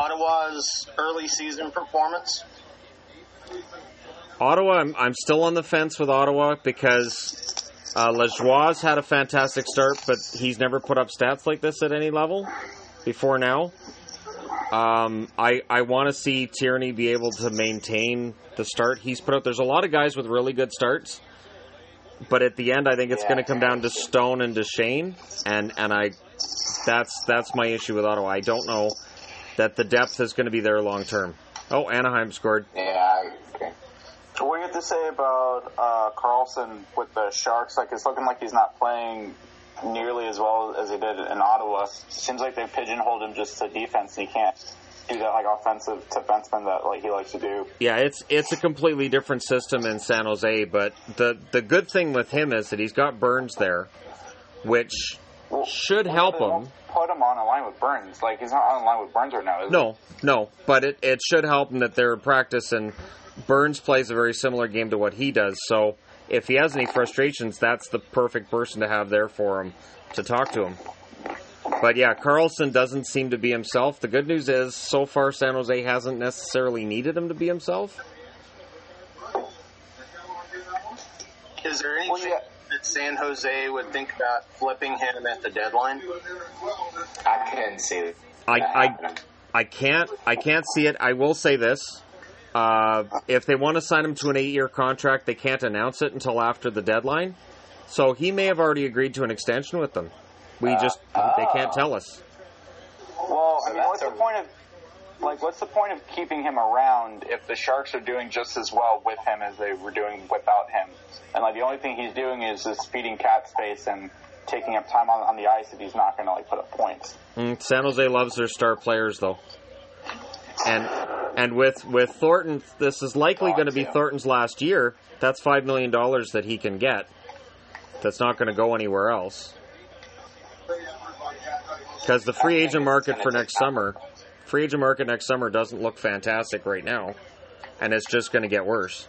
Ottawa's early season performance? Ottawa, I'm, I'm still on the fence with Ottawa because uh, Lajoie's had a fantastic start, but he's never put up stats like this at any level before now. Um, I I want to see Tierney be able to maintain the start he's put out. There's a lot of guys with really good starts, but at the end, I think it's going to come down to Stone and Duchene, and and I that's that's my issue with Ottawa. I don't know that the depth is going to be there long term. Oh, Anaheim scored. Yeah, okay. What do you have to say about uh, Karlsson with the Sharks? Like, it's looking like he's not playing nearly as well as he did in Ottawa. Seems like they pigeonholed him just to defense. And He can't do that like offensive defenseman that like he likes to do. Yeah, it's it's a completely different system in San Jose, but the the good thing with him is that he's got Burns there, which Well, should help him. Won't Put him on a line with Burns. Like he's not on a line with Burns right now. Is No, no, but it, it should help him that they're in practice and Burns plays a very similar game to what he does. So if he has any frustrations, that's the perfect person to have there for him to talk to him. But yeah, Karlsson doesn't seem to be himself. The good news is, so far, San Jose hasn't necessarily needed him to be himself. Is there any Well, yeah. That San Jose would think about flipping him at the deadline? I can't see it. I, I, I can't, I can't see it. I will say this: uh, if they want to sign him to an eight-year contract, they can't announce it until after the deadline. So he may have already agreed to an extension with them. We just they can't tell us. Well, I mean, what's a- the point of like what's the point of keeping him around if the Sharks are doing just as well with him as they were doing without him? And like the only thing he's doing is just feeding cap space and taking up time on, on the ice if he's not going to like put up points. Mm, San Jose loves their star players, though, and and with with Thornton, this is likely going to be. Thornton's last year. That's five million dollars that he can get. That's not going to go anywhere else. Because the free agent market for next summer, free agent market next summer doesn't look fantastic right now, and it's just going to get worse.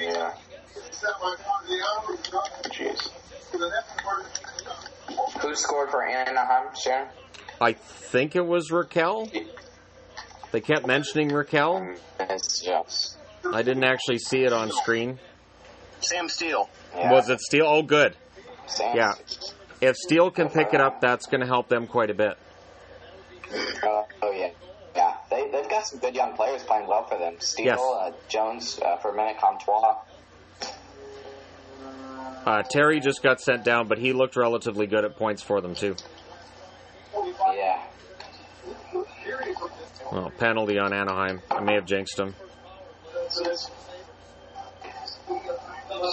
Yeah. Jeez. Who scored for Anaheim, Sharon? I think it was Rakell. They kept mentioning Rakell. Yes, yes. I didn't actually see it on screen. Sam Steel. Yeah. Was it Steel? Oh, good. Sam? Yeah. If Steel can pick it up, that's going to help them quite a bit. Oh, oh, yeah. Yeah, they, they've got some good young players playing well for them. Steel, Yes. uh, Jones, uh, for a minute, Comtois. Uh, Terry just got sent down, but he looked relatively good at points for them too. Yeah. Well, penalty on Anaheim. I may have jinxed him. So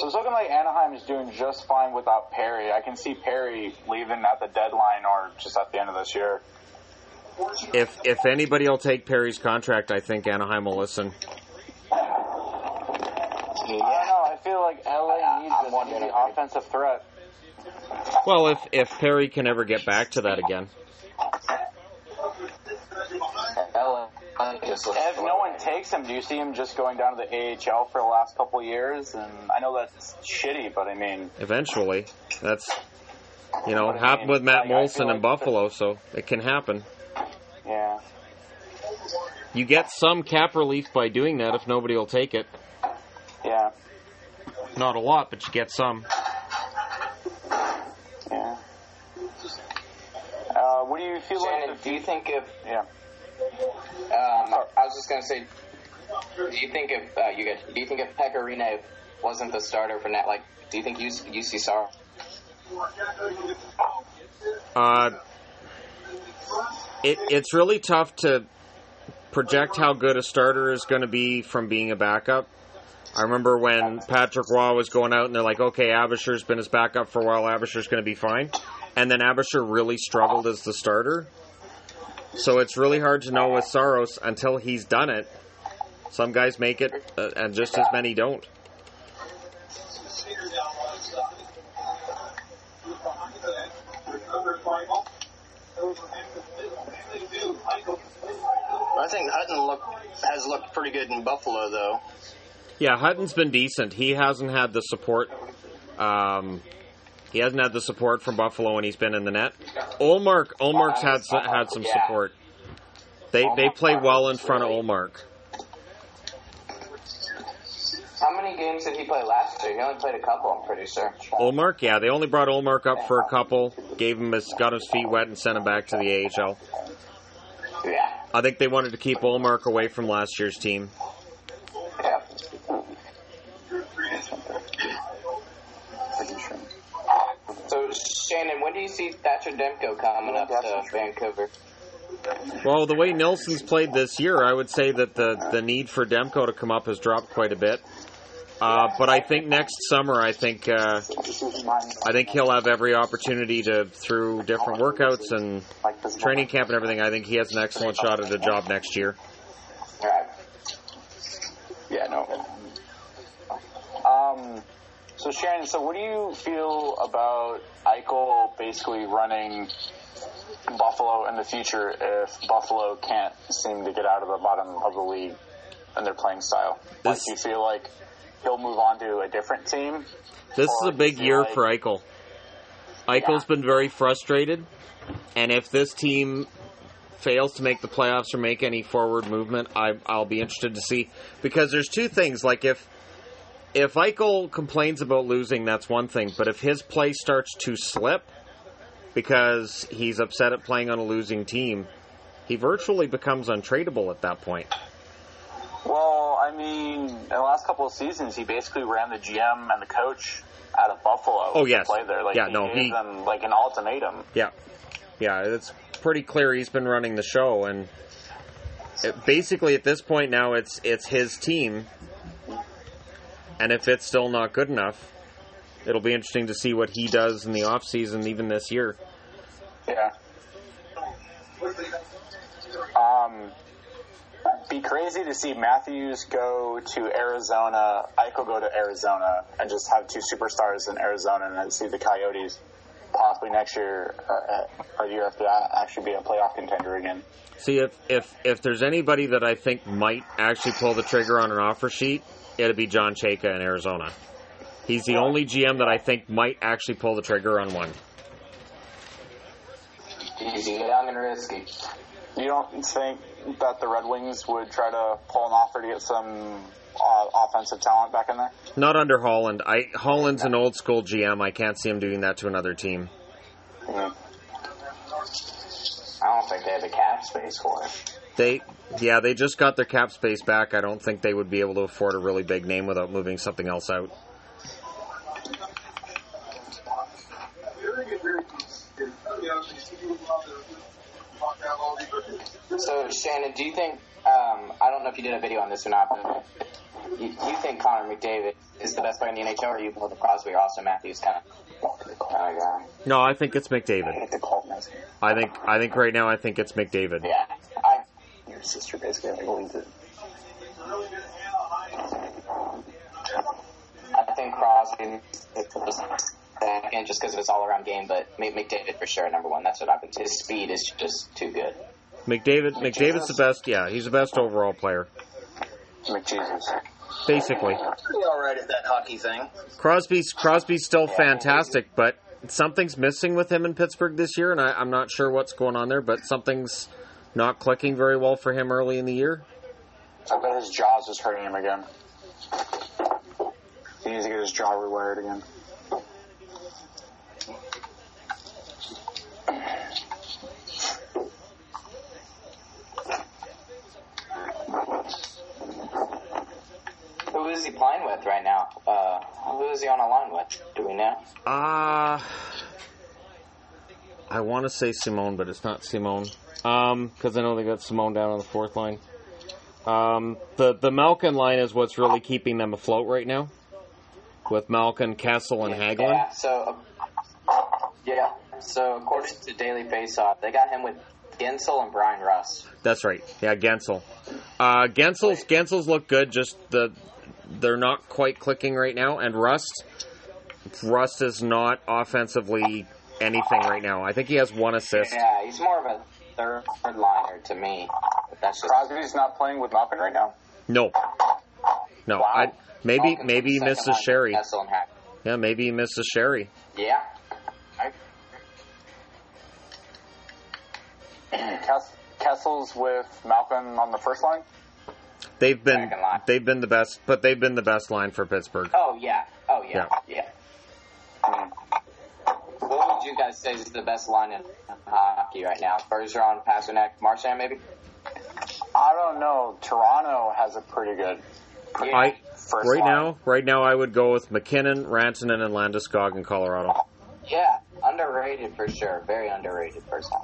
it's looking like Anaheim is doing just fine without Perry. I can see Perry leaving at the deadline or just at the end of this year. If if anybody will take Perry's contract, I think Anaheim will listen. I don't. I feel like LA needs an easy offensive threat. Well, if if Perry can ever get back to that again, LA If no one takes him, do you see him just going down to the AHL for the last couple of years? And I know that's shitty, but I mean, eventually, that's you know happened with Matt like, Moulson feel in Buffalo, so it can happen. Yeah. You get some cap relief by doing that if nobody will take it. Yeah. Not a lot, but you get some. Yeah. Uh, what do you feel Shannon, like? do you think if Yeah. Um, I was just gonna say, do you think if uh, you get, do you think if Pekka Rinne wasn't the starter for net, like, do you think UC, UC Sar? Uh, it, it's really tough to project how good a starter is going to be from being a backup. I remember when Patrick Roy was going out and they're like, okay, Aebischer's been his backup for a while, Aebischer's going to be fine. And then Aebischer really struggled as the starter. So it's really hard to know with Saros until he's done it. Some guys make it, uh, and just as many don't. I think Hutton look has looked pretty good in Buffalo, though. Yeah, Hutton's been decent. He hasn't had the support. Um, he hasn't had the support from Buffalo when he's been in the net. Ullmark, Ullmark's had some, had some support. They they played well in front of Ullmark. How many games did he play last year? He only played a couple, I'm pretty sure. Ullmark, yeah, they only brought Ullmark up for a couple, gave him his got his feet wet and sent him back to the AHL. Yeah. I think they wanted to keep Ullmark away from last year's team. Yeah. So, Shannon, when do you see Thatcher Demko coming up to Vancouver? Well, the way Nilsson's played this year, I would say that the, the need for Demko to come up has dropped quite a bit. Uh, but I think next summer, I think uh, I think he'll have every opportunity to through different workouts and training camp and everything. I think he has an excellent shot at a job next year. Yeah, no. Um, so Shannon, so what do you feel about Eichel basically running Buffalo in the future if Buffalo can't seem to get out of the bottom of the league in their playing style? Like, do you feel like he'll move on to a different team? This is a big year for Eichel. Eichel's been very frustrated, and if this team fails to make the playoffs or make any forward movement, I, I'll be interested to see because there's two things. Like if if Eichel complains about losing, that's one thing, but if his play starts to slip because he's upset at playing on a losing team, he virtually becomes untradeable at that point. Well, I mean, in the last couple of seasons, he basically ran the GM and the coach out of Buffalo. Oh, to yes. play there. Like, Yeah, he no, gave he- them like an ultimatum. Yeah, yeah, it's pretty clear he's been running the show, and it, basically at this point now it's it's his team, and if it's still not good enough, it'll be interesting to see what he does in the off season, even this year. Yeah. Um, be crazy to see Matthews go to Arizona, Eichel go to Arizona, and just have two superstars in Arizona, and then see the Coyotes possibly next year uh, or the year after that actually be a playoff contender again. See if if if there's anybody that I think might actually pull the trigger on an offer sheet, it'd be John Chayka in Arizona. He's the only GM that I think might actually pull the trigger on one. Easy, young and risky. You don't think that the Red Wings would try to pull an offer to get some uh, offensive talent back in there? Not under Holland. I Holland's an old school GM. I can't see him doing that to another team. Mhm. I don't think they have the cap space for it. They, yeah, they just got their cap space back. I don't think they would be able to afford a really big name without moving something else out. So, Shannon, do you think, um, I don't know if you did a video on this or not, but you, you think Connor McDavid is the best player in the NHL, or you believe Crosby or Austin Matthews kind of kind of guy? No, I think it's McDavid. I think, I think right now, I think it's McDavid. Yeah. I, Your sister basically believes it. I think Crosby is second just because of his all-around game, but McDavid for sure number one. That's what been. His speed is just too good. McDavid, McDavid's the best. Yeah, he's the best overall player, McJesus. basically. Be all right at that hockey thing. Crosby's Crosby's still fantastic, but something's missing with him in Pittsburgh this year, and I, I'm not sure what's going on there. But something's not clicking very well for him early in the year. I bet his jaw's is hurting him again. He needs to get his jaw rewired again. Who is he playing with right now? Uh, who is he on a line with? Do we know? Uh I want to say Simone, but it's not Simone. Um, because I know they got Simone down on the fourth line. Um, the the Malkin line is what's really keeping them afloat right now, with Malkin, Kessel, and Hagelin. Yeah. So, uh, yeah. So according to Daily Faceoff, they got him with Guentzel and Bryan Rust. That's right. Yeah, Guentzel. Uh, Guentzel's Guentzel's look good. Just the they're not quite clicking right now. And Rust, Rust is not offensively anything right now. I think he has one assist. Yeah, he's more of a third liner to me. But that's just Crosby's not playing with Malkin right now. No, no. Wow. I maybe Malkin's maybe he the second misses Sheary. Kessel and Hack. Yeah, maybe he misses Sheary. Yeah. I, Kessels with Malkin on the first line? They've been Second they've been the best, but they've been the best line for Pittsburgh. Oh yeah. Oh yeah. Yeah. Hmm. What would you guys say is the best line in hockey right now? Bergeron, Pastrnak, Marchand, maybe. I don't know. Toronto has a pretty good Yeah. I first right line. now, right now, I would go with MacKinnon, Rantanen, and Landeskog in Colorado. Yeah, underrated for sure. Very underrated first line.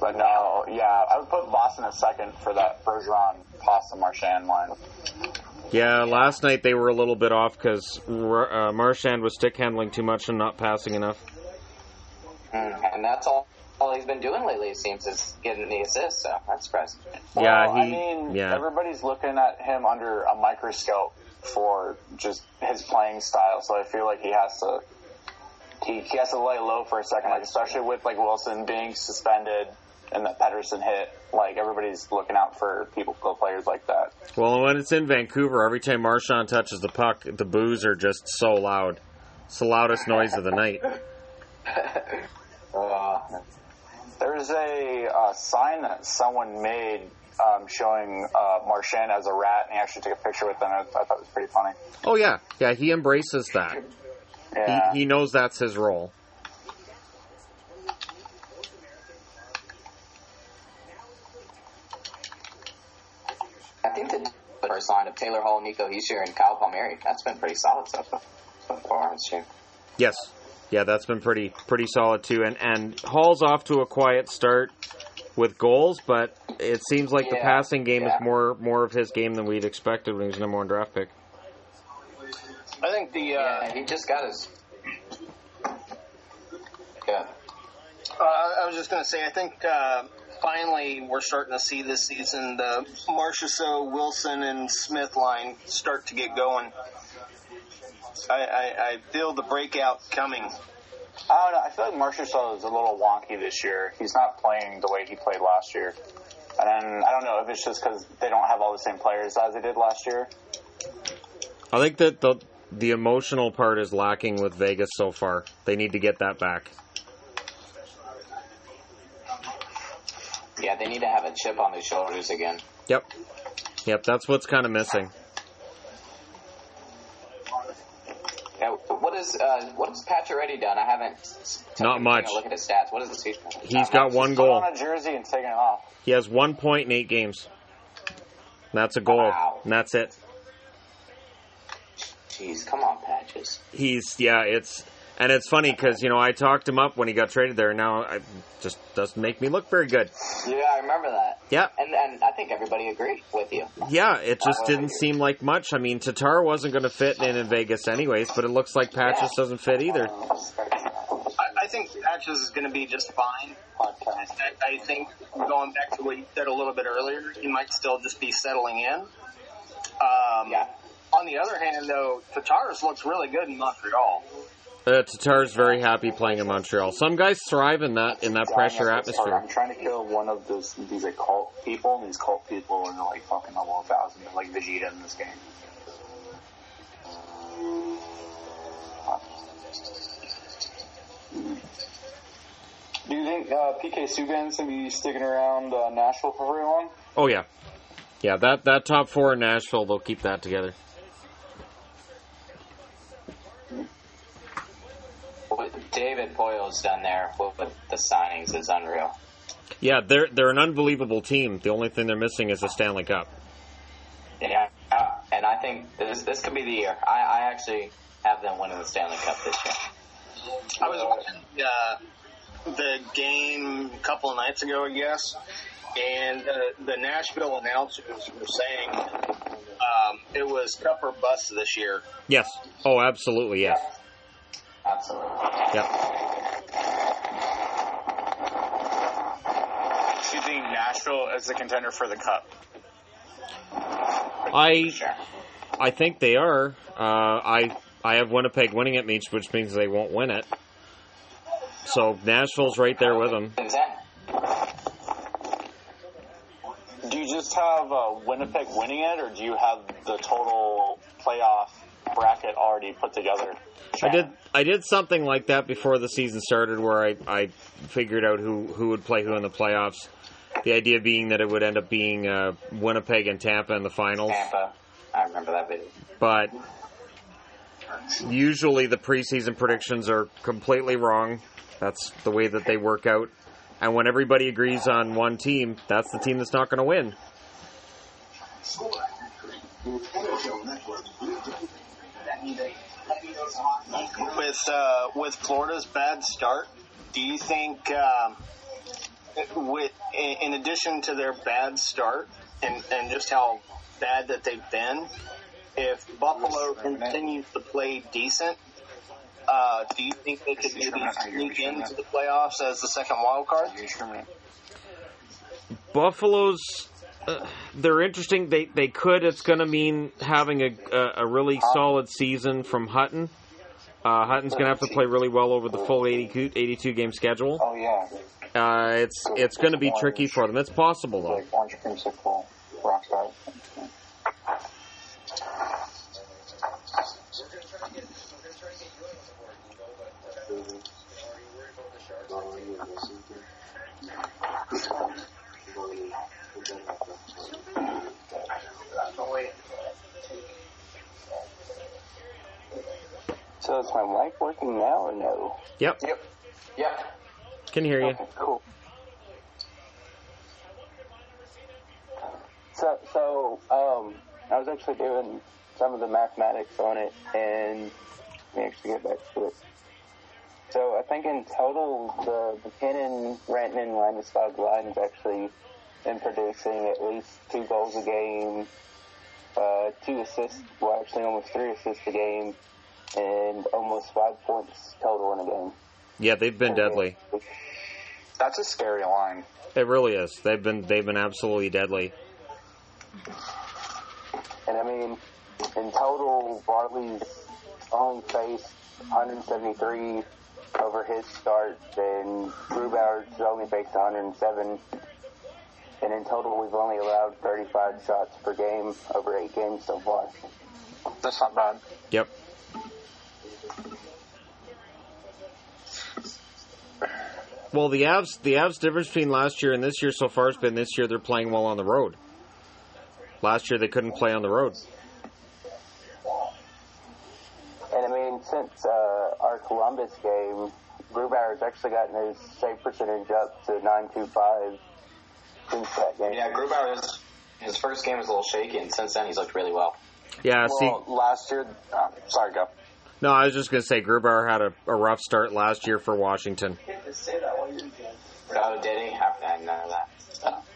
But no, yeah, I would put Boston a second for that Bergeron, Pasta, Marchand line. Yeah, last night they were a little bit off because uh, Marchand was stick handling too much and not passing enough. Mm, and that's all, all he's been doing lately, it seems, is getting the assists, so that's impressive. Yeah, Well, he- I mean, yeah. everybody's looking at him under a microscope for just his playing style. So I feel like he has to he, he has to lay low for a second, like especially with like Wilson being suspended and that Pedersen hit. Like everybody's looking out for people, players like that. Well, when it's in Vancouver, every time Marchand touches the puck, the boos are just so loud. It's the loudest noise of the night. Uh, There's a uh, sign that someone made um, showing uh, Marchand as a rat, and he actually took a picture with him. I, I thought it was pretty funny. Oh yeah, yeah, he embraces that. Yeah. He, he knows that's his role. I think the first line of Taylor Hall, Nico Hischier, and Kyle Palmieri, that's been pretty solid so so far this year. Yes, yeah, that's been pretty pretty solid too. And and Hall's off to a quiet start with goals, but it seems like the passing game is more more of his game than we'd expected when he was number one draft pick. I think the uh, Yeah, he just got his. Yeah. Uh, I was just going to say, I think uh, finally we're starting to see this season the Marchessault, Wilson, and Smith line start to get going. I, I, I feel the breakout coming. I don't know. I feel like Marchessault is a little wonky this year. He's not playing the way he played last year. And I don't know if it's just because they don't have all the same players as they did last year. I think that the the emotional part is lacking with Vegas so far. They need to get that back. Yeah, they need to have a chip on their shoulders again. Yep, yep, that's what's kind of missing. What is uh, what has Pacioretty done? I haven't. Not much. Look at his stats. What is the season? He's got one Put goal. on a jersey and taking it off. He has one point in eight games. That's a goal. Wow. And that's it. Jeez, come on, Patches. He's yeah, it's and it's funny because you know I talked him up when he got traded there. And now it just doesn't make me look very good. Yeah, I remember that. Yeah, And and I think everybody agreed with you. yeah, it just didn't seem like much. I mean, Tatar wasn't going to fit in in Vegas anyways, but it looks like Patches doesn't fit either. I, I think Patches is going to be just fine. I, I think going back to what you said a little bit earlier, he might still just be settling in. Um, Yeah. On the other hand, though, Tatar's looks really good in Montreal. Uh, Tatar's very happy playing in Montreal. Some guys thrive in that in that pressure atmosphere. I'm trying to kill one of those these like cult people, and these cult people are like fucking level a thousand. They're like Vegeta in this game. Do you think uh, PK Subban's gonna be sticking around uh, Nashville for very long? Oh yeah, yeah. That that top four in Nashville, they'll keep that together. David Poile's done there with, with the signings is unreal. Yeah, they're they're an unbelievable team. The only thing they're missing is a Stanley Cup. Yeah, uh, and I think this this could be the year. I, I actually have them winning the Stanley Cup this year. I was watching uh, the game a couple of nights ago, I guess, and uh, the Nashville announcers were saying um, it was cup or bust this year. Yes. Oh, absolutely. Yes. Absolutely. Yep. Do you think Nashville is the contender for the cup? I Sure. I think they are. Uh, I I have Winnipeg winning it, Meach, which means they won't win it. So Nashville's right there with them. Do you just have uh, Winnipeg winning it, or do you have the total playoff bracket already put together? I did I did something like that before the season started, where I, I figured out who who would play who in the playoffs, The idea being that it would end up being uh, Winnipeg and Tampa in the finals. Tampa. I remember that video. But usually the preseason predictions are completely wrong. That's the way that they work out. And when everybody agrees on one team, that's the team that's not going to win. With uh, with Florida's bad start, do you think, um, with in in addition to their bad start and, and just how bad that they've been, if Buffalo continues to play decent, uh, do you think they could maybe sneak into the playoffs as the second wild card? Buffalo's uh, they're interesting. They they could. It's going to mean having a, a a really solid season from Hutton. Uh, Hutton's going to have to play really well over the full 82, 82 game schedule. Oh yeah, Uh, it's it's going to be tricky for them. It's possible though. like orange creamsicle, rock star. So is my mic working now or no? Yep, Yep. Yep. can hear you. Okay, cool. So, so um, I was actually doing some of the mathematics on it, and let me actually get back to it. So I think in total, the MacKinnon, and Landeskog line has actually been producing at least two goals a game, uh, two assists, well actually almost three assists a game, and almost five points total in a game. Yeah, they've been deadly. That's a scary line. It really is. They've been they've been absolutely deadly. And I mean, in total, Bartley's only faced 173 over his start, and Grubauer's only faced 107. And in total, we've only allowed 35 shots per game over eight games so far. That's not bad. Yep. Well, the Avs, the Avs difference between last year and this year so far has been this year they're playing well on the road. Last year they couldn't play on the road. And I mean, since uh, our Columbus game, Grubauer's actually gotten his save percentage up to 925 since that game. Yeah, Grubauer, his first game was a little shaky, and since then he's looked really well. Yeah, see, Well, last year, uh, sorry, go. No, I was just going to say Grubauer had a, a rough start last year for Washington. Oh, did he? I I didn't know that.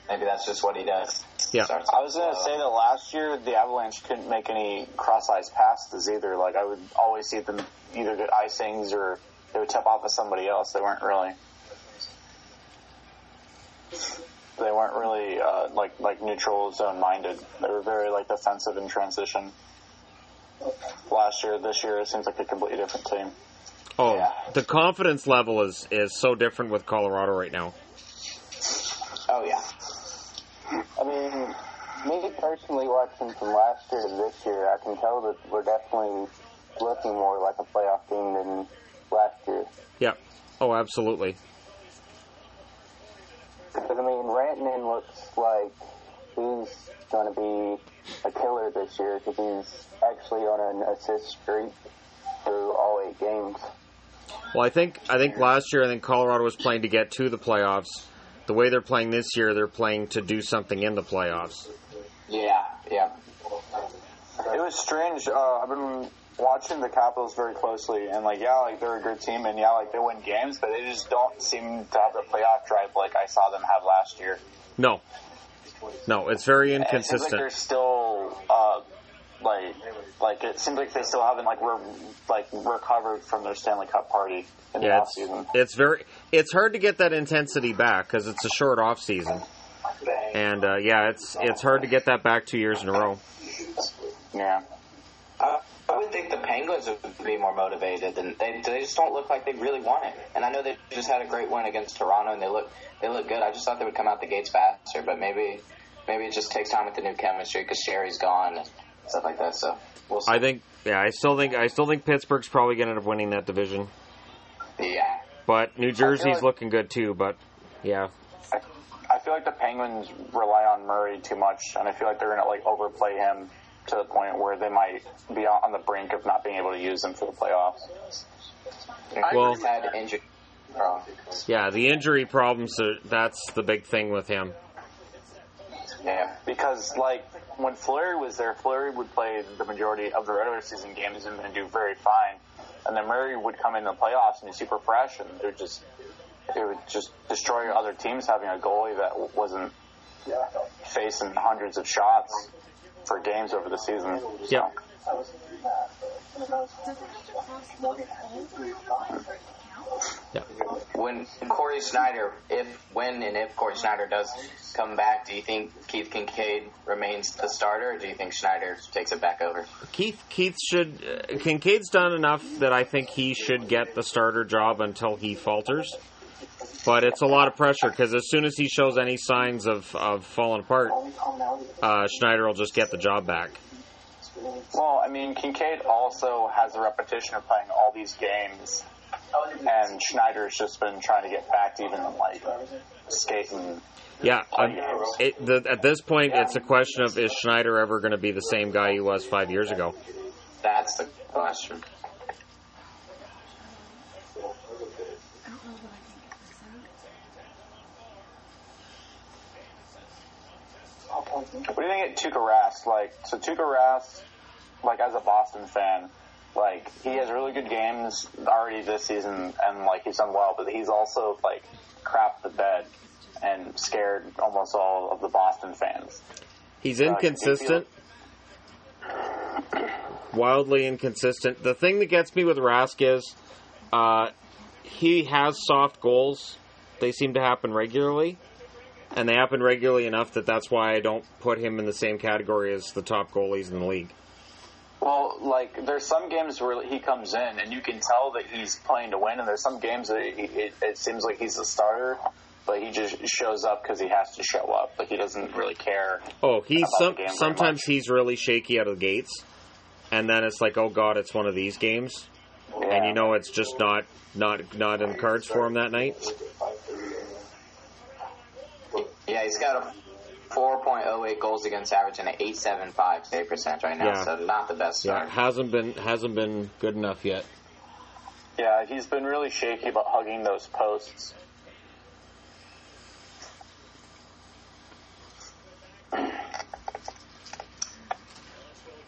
Maybe that's just what he does. Yeah. Starts I was gonna say that last year the Avalanche couldn't make any cross-ice passes either. Like I would always see them either get icings or they would tip off of somebody else. They weren't really. They weren't really uh, like like neutral zone minded. They were very like defensive in transition. Last year, this year, it seems like a completely different team. Oh, Yeah. the confidence level is is so different with Colorado right now. Oh yeah. I mean, me personally watching from last year to this year, I can tell that we're definitely looking more like a playoff team than last year. Yeah. Oh, absolutely. Because I mean, Rantanen looks like he's going to be a killer this year because he's actually on an assist streak through all eight games. Well, I think I think last year I think Colorado was playing to get to the playoffs. The way they're playing this year, they're playing to do something in the playoffs. Yeah, yeah. It was strange. Uh, I've been watching the Capitals very closely, and like, yeah, like they're a good team, and yeah, like they win games, but they just don't seem to have the playoff drive like I saw them have last year. No, no, it's very And it seems like inconsistent. they're still uh, like like it seems like they still haven't like re- like recovered from their Stanley Cup party in the Yeah, off it's, season. it's very it's hard to get that intensity back because it's a short off season, and uh, yeah, it's it's hard to get that back two years in a row. Yeah. I would think the Penguins would be more motivated, and they they just don't look like they really want it. And I know they just had a great win against Toronto, and they look they look good. I just thought they would come out the gates faster, but maybe maybe it just takes time with the new chemistry because Sheary's gone and stuff like that. So we'll see. I think yeah, I still think I still think Pittsburgh's probably going to end up winning that division, yeah. but New Jersey's like- looking good too. But yeah, I, I feel like the Penguins rely on Murray too much, and I feel like they're gonna like overplay him to the point where they might be on the brink of not being able to use him for the playoffs. Well- He's had injury problems. Yeah, the injury problems are that's the big thing with him. Yeah. Because like when Fleury was there, Fleury would play the majority of the regular season games and, and do very fine, and then Murray would come in the playoffs and be super fresh, and it would just it would just destroy other teams having a goalie that wasn't facing hundreds of shots for games over the season. So, Yep. Yeah. When Cory Schneider, if when and if Cory Schneider does come back, do you think Keith Kinkaid remains the starter, or do you think Schneider takes it back over? Keith Keith should uh, Kinkaid's done enough that I think he should get the starter job until he falters. But it's a lot of pressure because as soon as he shows any signs of, of falling apart, uh, Schneider will just get the job back. Well, I mean, Kinkaid also has a repetition of playing all these games, and Schneider's just been trying to get back to even like skating. Yeah, um, it, the, at this point, it's a question of is Schneider ever going to be the same guy he was five years ago? That's the question. What do you think of Tuukka Rask? Like, so Tuukka Rask, like as a Boston fan, like he has really good games already this season, and like he's done well, but he's also like crapped the bed and scared almost all of the Boston fans. He's Uh, inconsistent. Wildly inconsistent. The thing that gets me with Rask is uh, he has soft goals. They seem to happen regularly. And they happen regularly enough that that's why I don't put him in the same category as the top goalies in the league. Well, like there's some games where he comes in and you can tell that he's playing to win, and there's some games that he, it, it seems like he's the starter, but he just shows up because he has to show up. Like he doesn't really care. Oh, he's some, the game very sometimes he's really shaky out of the gates, and then it's like, oh god, it's one of these games, and you know it's just not not not in the cards for him that night. Yeah, he's got a 4.08 goals against average and an 8.75 save percent right now, Yeah. so not the best Yeah, start. hasn't been hasn't been good enough yet. Yeah, he's been really shaky about hugging those posts.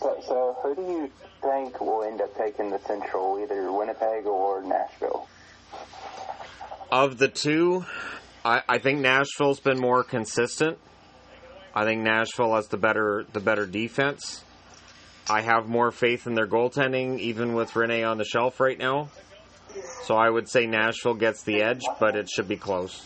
So, so who do you think will end up taking the Central, either Winnipeg or Nashville? Of the two, I, I think Nashville's been more consistent. I think Nashville has the better the better defense. I have more faith in their goaltending, even with Rinne on the shelf right now. So I would say Nashville gets the edge, but it should be close.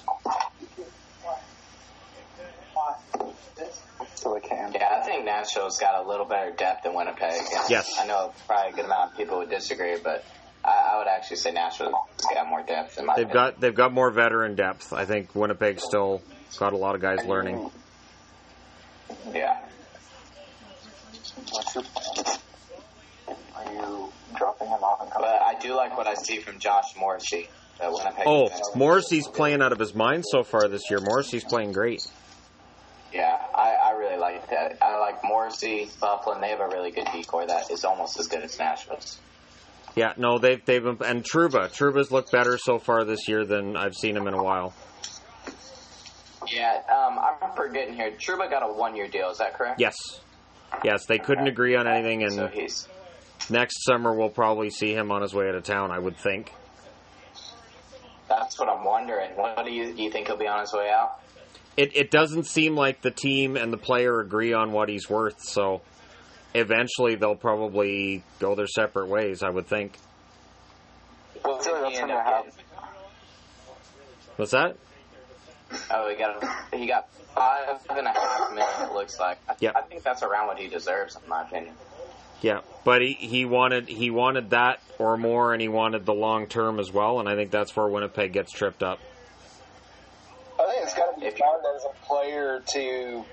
So they can. Yeah, I think Nashville's got a little better depth than Winnipeg. Yes. I know probably a good amount of people would disagree, but I, I would actually say Nashville's got more depth in my They've opinion. got they've got more veteran depth. I think Winnipeg still got a lot of guys learning. Yeah. What's your plan? Are you dropping him off and coming? But I do like what I see from Josh Morrissey, Oh. Morrissey's playing out of his mind so far this year. Morrissey's playing great. Yeah, I, I really like that. I like Morrissey, Byfuglien. They have a really good decoy that is almost as good as Nashville's. Yeah, no, they've they've been, and Trouba. Trouba's looked better so far this year than I've seen him in a while. Yeah, um, I'm forgetting here. Truba got a one-year deal. Is that correct? Yes, yes, they couldn't agree on anything, So and he's next summer we'll probably see him on his way out of town. I would think. that's what I'm wondering. What do you do? You think he'll be on his way out? It it doesn't seem like the team and the player agree on what he's worth, so eventually they'll probably go their separate ways. I would think. What feel did like he that's gonna up happen. What's that? Oh, he got he got five and a half minutes. It looks like. I, Yep. I think that's around what he deserves, in my opinion. Yeah, but he, he wanted he wanted that or more, and he wanted the long term as well, and I think that's where Winnipeg gets tripped up. I think it's got to be If you- hard as a player to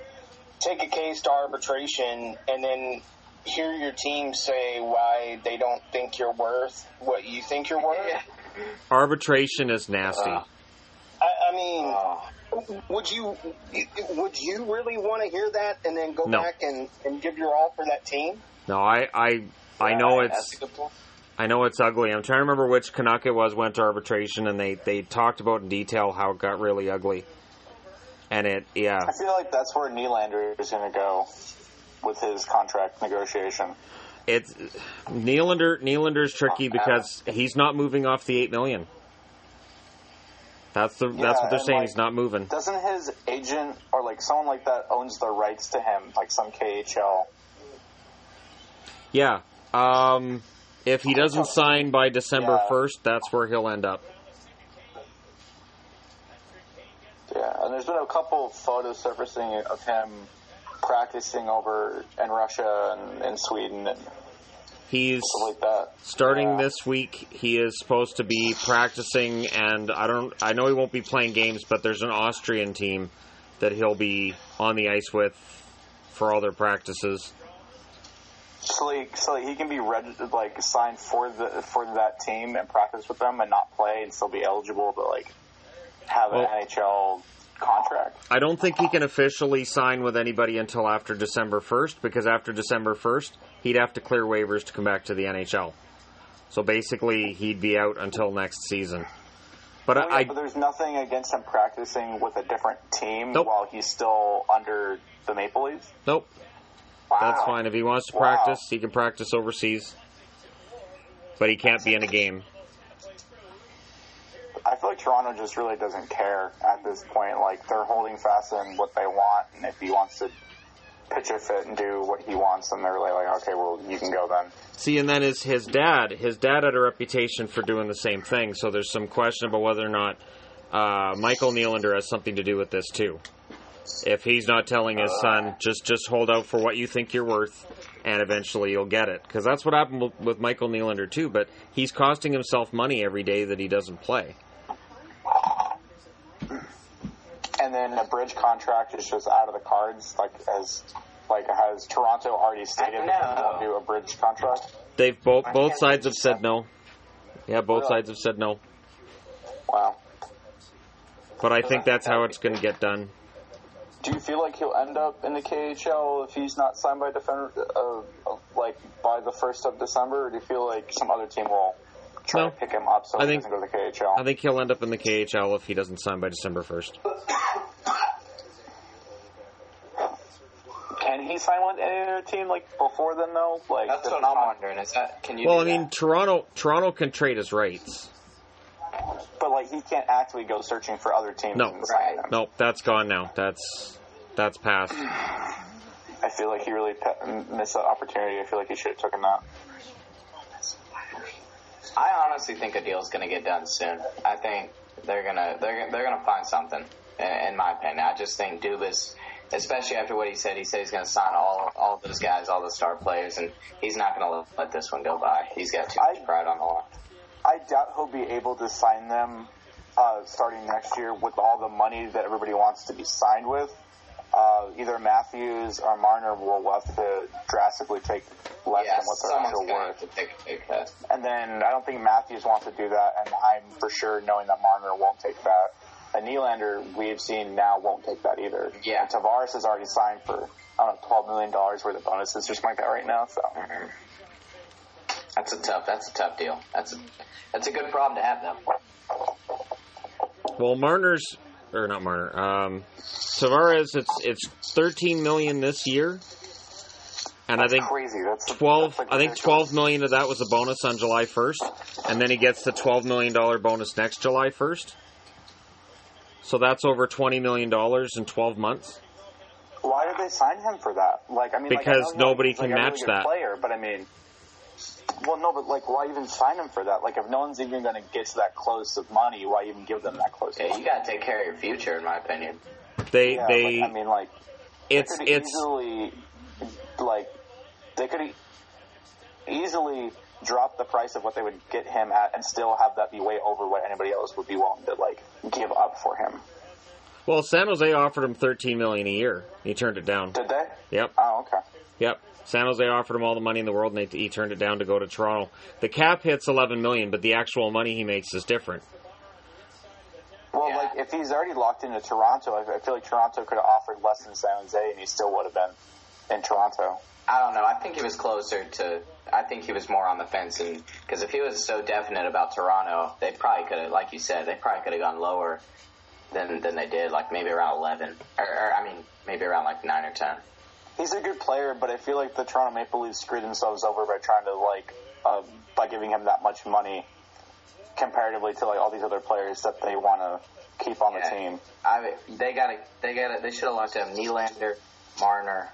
take a case to arbitration and then hear your team say why they don't think you're worth what you think you're worth. Arbitration is nasty. Uh, I, I mean, oh, would you would you really want to hear that and then go No. back and, and give your all for that team? No, I I I know Right, it's that's a good point. I know it's ugly. I'm trying to remember which Canuck it was went to arbitration, and they they talked about in detail how it got really ugly. And it, yeah, I feel like that's where Nylander is going to go with his contract negotiation. it's Nylander. Nylander's tricky because he's not moving off the eight million. That's the that's what they're saying. like, he's not moving. Doesn't his agent or like someone like that owns the rights to him, like some KHL? Yeah. Um, if he doesn't sign by December Yeah. first, that's where he'll end up. Yeah, and there's been a couple of photos surfacing of him practicing over in Russia and in Sweden and He's like that. starting Yeah. this week. He is supposed to be practicing, and I don't. I know he won't be playing games, but there's an Austrian team that he'll be on the ice with for all their practices. So like, so like he can be registered, like signed for the for that team and practice with them and not play and still be eligible to like have an NHL contract. I don't think he can officially sign with anybody until after December 1st because after December 1st, he'd have to clear waivers to come back to the NHL. So basically, he'd be out until next season. But Oh, yeah, I, but there's nothing against him practicing with a different team Nope. while he's still under the Maple Leafs. nope, Wow. that's fine. If he wants to Wow. practice, he can practice overseas. But he can't be in a game. I feel like Toronto just really doesn't care at this point. Like they're holding fast in what they want, and if he wants to pitch a fit and do what he wants, then they're really like, okay, well, you can go then. See, and then his his dad, his dad had a reputation for doing the same thing. So there's some question about whether or not uh, Michael Nylander has something to do with this too. If he's not telling his son, just just hold out for what you think you're worth, and eventually you'll get it. Because that's what happened with Michael Nylander too. But he's costing himself money every day that he doesn't play. And then a bridge contract is just out of the cards. Like as like has Toronto already stated that they won't do a bridge contract? They've both both sides have said no. Yeah, both Really? sides have said no. Wow. But I think that's how it's going to get done. Do you feel like he'll end up in the KHL if he's not signed by defender, uh, uh, like by the first of December? Or do you feel like some other team will try No. to pick him up so I he think- doesn't go to the KHL? I think he'll end up in the KHL if he doesn't sign by December first. Can he sign with any other team like before then though? Like That's what I'm wondering. Is that can you? Well, I mean, that? Toronto Toronto can trade his rights. But like he can't actually go searching for other teams. No. and sign. Nope, that's gone now. That's that's past. I feel like he really pe- missed that opportunity. I feel like he should have taken that. I honestly think a deal's going to get done soon. I think they're gonna they're gonna- they're gonna find something. In, my opinion, I just think Dubas, especially after what he said, he said he's going to sign all all those guys, all the star players, and he's not going to let, let this one go by. He's got too much I- pride on the line. I doubt he'll be able to sign them uh, starting next year with all the money that everybody wants to be signed with. Uh, either Matthews or Marner will have to drastically take less Yeah, than what they're someone's actual going to worth. to take a big cut. And then I don't think Matthews wants to do that, and I'm for sure knowing that Marner won't take that. And Nylander, we've seen now, won't take that either. Yeah. And Tavares is already signed for, I don't know, $12 million worth of bonuses or something like that right now. So That's a tough. That's a tough deal. That's a that's a good problem to have, though. Well, Marner's or not Marner. Um, Tavares, it's it's 13 million this year, and I think crazy. That's 12. that's, like, I think 12 million of that was a bonus on July 1st, and then he gets the 12 million dollar bonus next July 1st. So that's over 20 million dollars in 12 months. Why did they sign him for that? Like, I mean, like, I Because nobody like, can really match good that. Player, but I mean, well, no, but like, why even sign him for that? Like, if no one's even going to get to that close of money, why even give them that close? Yeah, of you got to take care of your future, in my opinion. They Yeah, they but, I mean, like, it's they it's easily, like, they could e- easily drop the price of what they would get him at, and still have that be way over what anybody else would be willing to like give up for him. well San Jose offered him 13 million a year. He turned it down. Did they? Yep. Oh, okay. Yep. San Jose offered him all the money in the world, and they, he turned it down to go to Toronto. The cap hits 11 million, but the actual money he makes is different. Well, Yeah. like if he's already locked into Toronto, I, I feel like Toronto could have offered less than San Jose, and he still would have been in Toronto. I don't know. I think he was closer to. I think he was more on the fence, and because if he was so definite about Toronto, they probably could have, like you said, they probably could have gone lower than than they did, like maybe around eleven, or, or I mean, maybe around like nine or ten. He's a good player, but I feel like the Toronto Maple Leafs screwed themselves over by trying to like uh, by giving him that much money comparatively to like all these other players that they want to keep on Yeah. the team. I they got to they got to they should have locked up Nylander, Marner,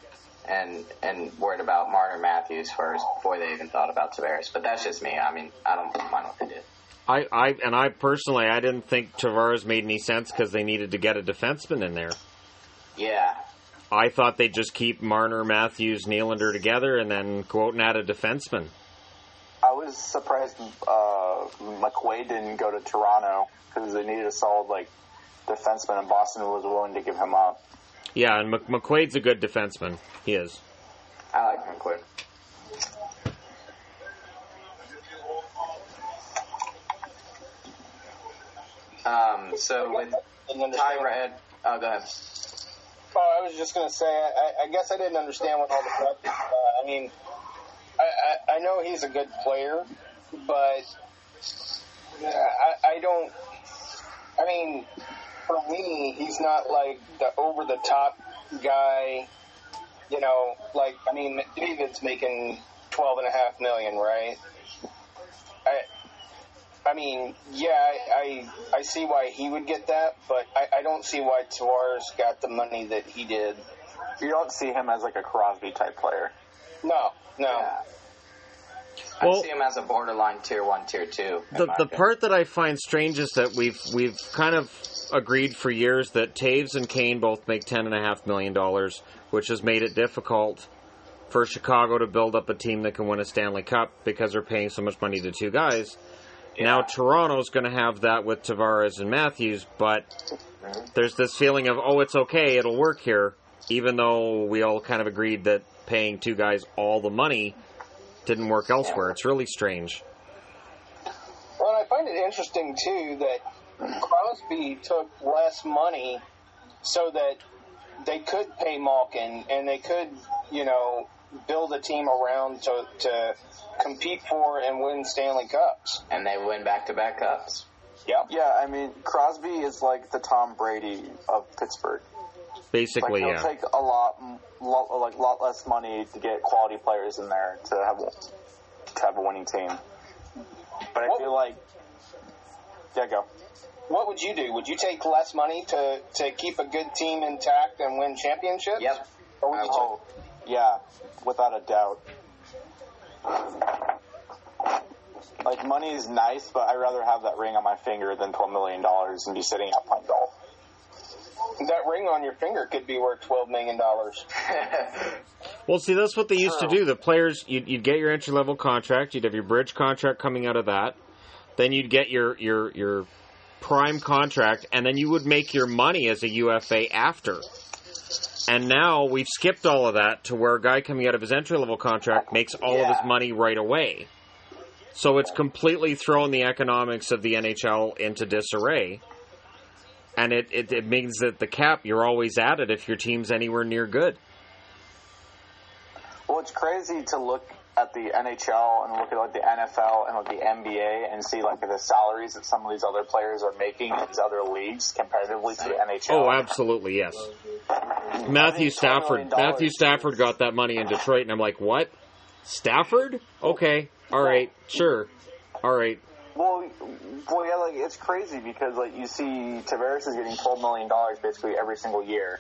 and and worried about Marner Matthews first before they even thought about Tavares. But that's just me. I mean, I don't mind what they did. I, I and I personally I didn't think Tavares made any sense because they needed to get a defenseman in there. Yeah, I thought they'd just keep Marner, Matthews, Nylander together and then go out and add a defenseman. I was surprised uh, McQuaid didn't go to Toronto because they needed a solid like defenseman, and Boston was willing to give him up. Yeah, and Mc, McQuaid's a good defenseman. He is. I like McQuinn. Um, so with Didn't oh, go ahead. Oh, I was just to say, I, I guess I didn't understand what all the stuff. Uh, I mean, I, I, I know he's a good player, but I, I don't. I mean, for me, he's not like the over the top guy. You know, like I mean, David's making twelve and a half million, right? I. I mean, yeah, I, I I see why he would get that, but I, I don't see why Tavares got the money that he did. You don't see him as like a Crosby type player. No, no. Yeah. Well- I see him as a borderline tier one, tier two. The the opinion. part that I find strange is that we've we've kind of agreed for years that Toews and Kane both make ten and a half million dollars, which has made it difficult for Chicago to build up a team that can win a Stanley Cup because they're paying so much money to two guys. Now Toronto's going to have that with Tavares and Matthews, but there's this feeling of oh, it's okay, it'll work here, even though we all kind of agreed that paying two guys all the money didn't work elsewhere. It's really strange. Well, I find it interesting too that Crosby took less money so that they could pay Malkin and they could, you know, build a team around to to compete for and win Stanley Cups. and they win back to back cups. Yep. Yeah, I mean Crosby is like the Tom Brady of Pittsburgh. Like Basically, he'll yeah. take a lot, lot, like lot less money to get quality players in there to have to have a winning team. But I What- feel like, yeah, go. What would you do? Would you take less money to to keep a good team intact and win championships? Yep. Or would you Oh, yeah, without a doubt. Like money is nice, but I'd rather have that ring on my finger than twelve million dollars and be sitting out playing golf. that ring on your finger could be worth twelve million dollars. Well, see, that's what they used to do. The players, you'd, you'd get your entry level contract, you'd have your bridge contract coming out of that, then you'd get your your your prime contract, and then you would make your money as a UFA after. And now we've skipped all of that to where a guy coming out of his entry level contract makes all of his money right away. So it's completely thrown the economics of the NHL into disarray. And it, it, it means that the cap, you're always at it if your team's anywhere near good. Well, it's crazy to look at the NHL and look at like the NFL and like the NBA and see like the salaries that some of these other players are making in these other leagues comparatively to the NHL. Oh, absolutely, yes. Matthew Stafford. Matthew Stafford got that money in Detroit, and I'm like, what? Stafford? Okay, all right, sure, all right. Well, well, yeah, like it's crazy because like you see Tavares is getting twelve million dollars basically every single year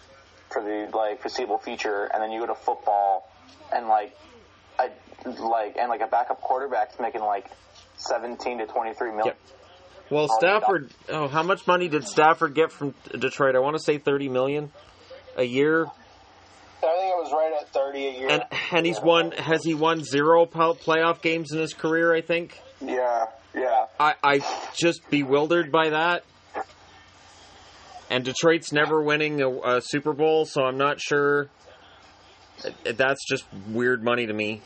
for the like foreseeable future, and then you go to football and like a like and like a backup quarterback's making like seventeen to twenty three million. Yep. Well, Stafford. Oh, how much money did Stafford get from Detroit? I want to say thirty million a year, I think it was right at thirty a year. and and he's won. Has he won zero playoff games in his career? I think. Yeah, yeah. I I just bewildered by that. And Detroit's never winning a, a Super Bowl, so I'm not sure. That's just weird money to me.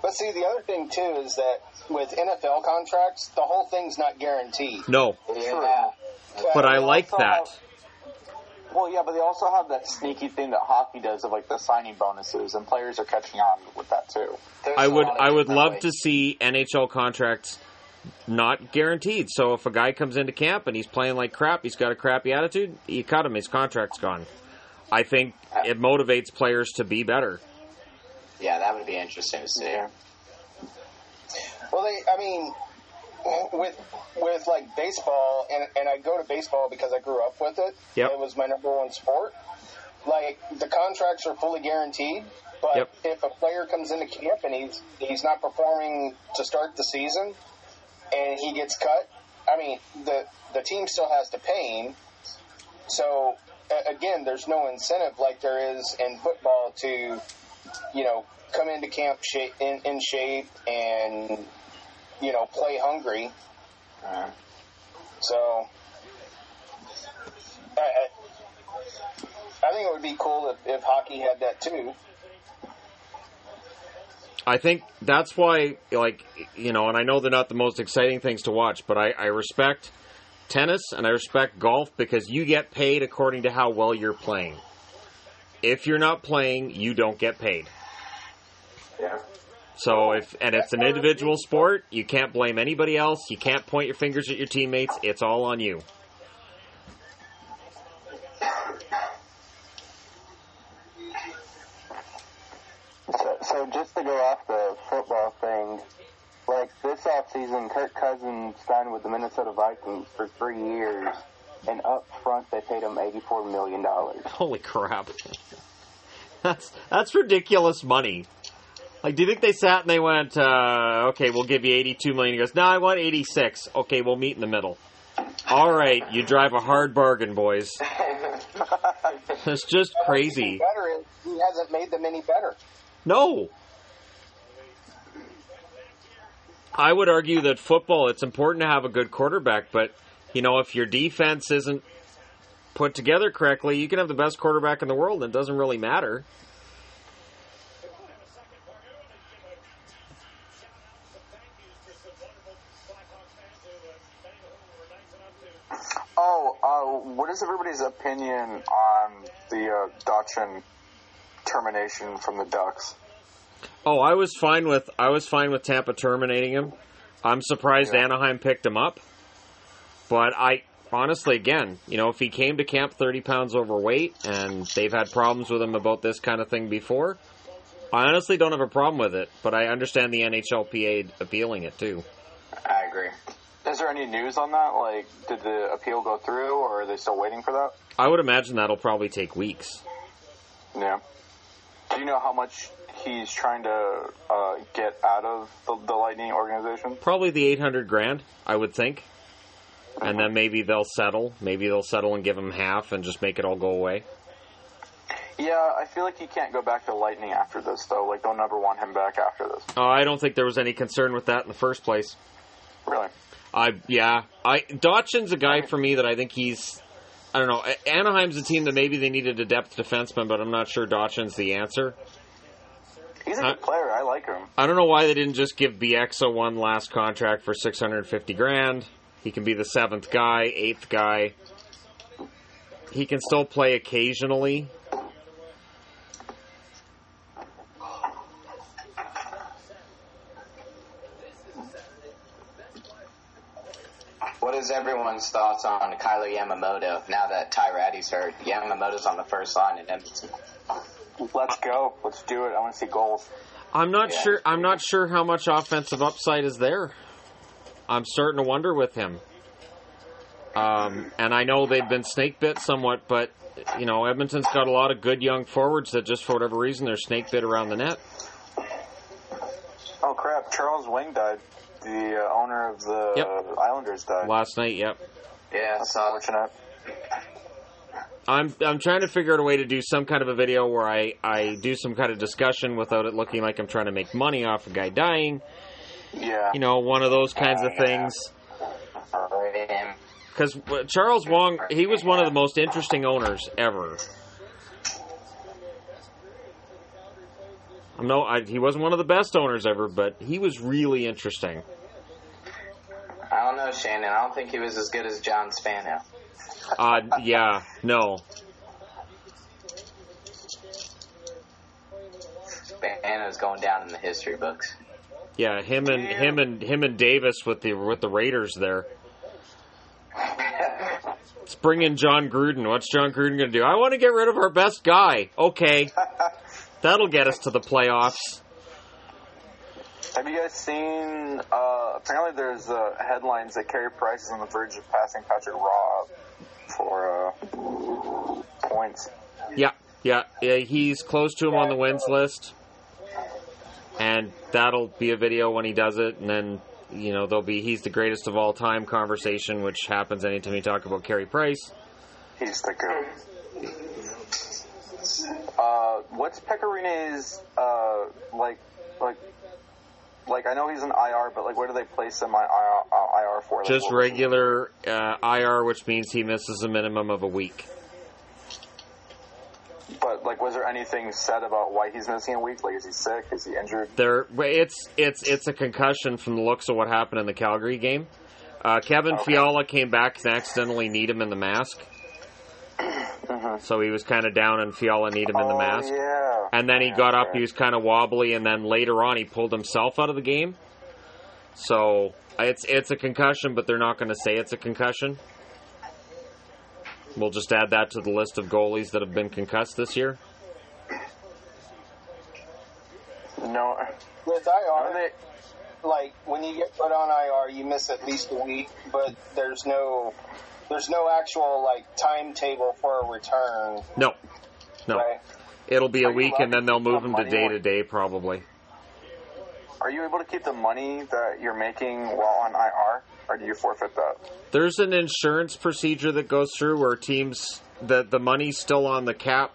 But see, the other thing too is that with NFL contracts, the whole thing's not guaranteed. No, yeah. but I they like also that. Have- well, yeah, but they also have that sneaky thing that hockey does of like the signing bonuses, and players are catching on with that too. There's I a would I would love ways. to see NHL contracts not guaranteed. So if a guy comes into camp and he's playing like crap, he's got a crappy attitude, you cut him, his contract's gone. I think it motivates players to be better. Yeah, that would be interesting to see. Yeah. Well, they, I mean, with with like baseball, and and I go to baseball because I grew up with it. Yep. It was my number one sport. Like the contracts are fully guaranteed, but Yep. if a player comes into camp and he's he's not performing to start the season, and he gets cut, I mean the the team still has to pay him. So again, there's no incentive like there is in football to, you know, come into camp in, in shape and you know play hungry. Uh, So I, I, I think it would be cool if, if hockey had that too. I think that's why, like, you know, and I know they're not the most exciting things to watch, but I, I respect tennis and I respect golf because you get paid according to how well you're playing. If you're not playing, you don't get paid. yeah. So if and it's an individual sport, you can't blame anybody else. You can't point your fingers at your teammates. It's all on you. So, so just to go off the football thing, like this offseason, Kirk Cousins signed with the Minnesota Vikings for three years, and up front they paid him $84 million. Holy crap. That's that's ridiculous money. Like, do you think they sat and they went, uh, okay, we'll give you 82 million? He goes, no, I want 86. Okay, we'll meet in the middle. All right, you drive a hard bargain, boys. That's just crazy. Better he hasn't made them any better. No. I would argue that football, it's important to have a good quarterback, but, you know, if your defense isn't put together correctly, you can have the best quarterback in the world, and it doesn't really matter. What is everybody's opinion on the uh, Dotchin termination from the Ducks? Oh, I was fine with I was fine with Tampa terminating him. I'm surprised Yeah. Anaheim picked him up. But I honestly, again, you know, if he came to camp 30 pounds overweight and they've had problems with him about this kind of thing before, I honestly don't have a problem with it. But I understand the NHLPA appealing it too. I agree. Is there any news on that? Like, did the appeal go through, or are they still waiting for that? I would imagine that'll probably take weeks. Yeah. Do you know how much he's trying to uh, get out of the, the Lightning organization? Probably the 800 grand, I would think. And then maybe they'll settle. Maybe they'll settle and give him half and just make it all go away. Yeah, I feel like he can't go back to Lightning after this, though. Like, they'll never want him back after this. Oh, I don't think there was any concern with that in the first place. Really? I yeah, I Dotchin's a guy for me that I think he's. I don't know. Anaheim's a team that maybe they needed a depth defenseman, but I'm not sure Dotchin's the answer. He's a good player. I like him. I don't know why they didn't just give Bieksa one last contract for 650 grand. He can be the seventh guy, eighth guy. He can still play occasionally. What is everyone's thoughts on Kailer Yamamoto now that Ty Tyratty's hurt? Yamamoto's on the first line in Edmonton. Let's go. Let's do it. I want to see goals. I'm not Yeah. sure. I'm not sure how much offensive upside is there. I'm starting to wonder with him. Um, and I know they've been snake bit somewhat, but you know Edmonton's got a lot of good young forwards that just for whatever reason they're snake bit around the net. Oh, crap. Charles Wang died. The uh, owner of the Yep. Islanders died. Last night, yep. Yeah, That's unfortunate. I'm I'm trying to figure out a way to do some kind of a video where I I do some kind of discussion without it looking like I'm trying to make money off a guy dying. Yeah. You know, one of those kinds of things. Because Charles Wang, he was one of the most interesting owners ever. No, I, he wasn't one of the best owners ever, but he was really interesting. I don't know, Shannon. I don't think he was as good as John Spano. Uh, yeah, no. Banana's going down in the history books. Yeah, him and him and him and Davis with the with the Raiders there. Let's bring in Jon Gruden. What's Jon Gruden going to do? I want to get rid of our best guy. Okay, that'll get us to the playoffs. Have you guys seen? Uh, apparently, there's uh, headlines that Carey Price is on the verge of passing Patrick Roy for uh, points. Yeah, yeah, yeah. He's close to him on the wins list, and that'll be a video when he does it, and then you know there'll be he's the greatest of all time conversation, which happens anytime you talk about Carey Price. He's the goat. Uh, what's Pekka Rinne's uh, like? Like, like I know he's an IR, but like, where do they place him on IR, uh, IR for? Like, Just regular uh, IR, which means he misses a minimum of a week. But like, was there anything said about why he's missing a week? Like, is he sick? Is he injured? There, it's it's it's a concussion from the looks of what happened in the Calgary game. Uh, Kevin Okay. Fiala came back and accidentally kneed him in the mask, Uh-huh. so he was kind of down, and Fiala kneed him in the oh, mask. Yeah. And then he Yeah, got up, okay. he was kind of wobbly, and then later on he pulled himself out of the game. So it's it's a concussion, but they're not going to say it's a concussion. We'll just add that to the list of goalies that have been concussed this year. No. With Are IR, they? like when you get put on IR, you miss at least a week, but there's no there's no actual like timetable for a return, No, no, right? it'll be a Are you week, and then they'll move the him to day to day probably. Are you able to keep the money that you're making while on IR, or do you forfeit that? There's an insurance procedure that goes through where teams that the money's still on the cap.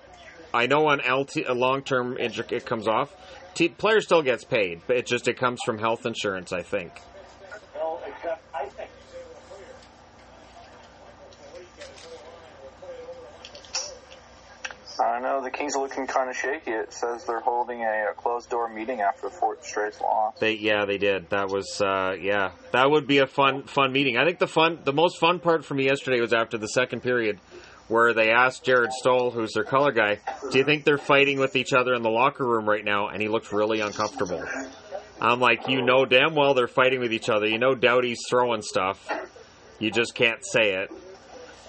I know on LT a uh, long term injury it comes off. Te- player still gets paid, but it just it comes from health insurance. I think. I know the Kings are looking kind of shaky. It says they're holding a, a closed door meeting after fourth straight loss. They yeah they did. That was uh, yeah that would be a fun fun meeting. I think the fun the most fun part for me yesterday was after the second period. Where they asked Jarret Stoll, who's their color guy, do you think they're fighting with each other in the locker room right now? And he looked really uncomfortable. I'm like, you know damn well they're fighting with each other. You know Doughty's throwing stuff. You just can't say it.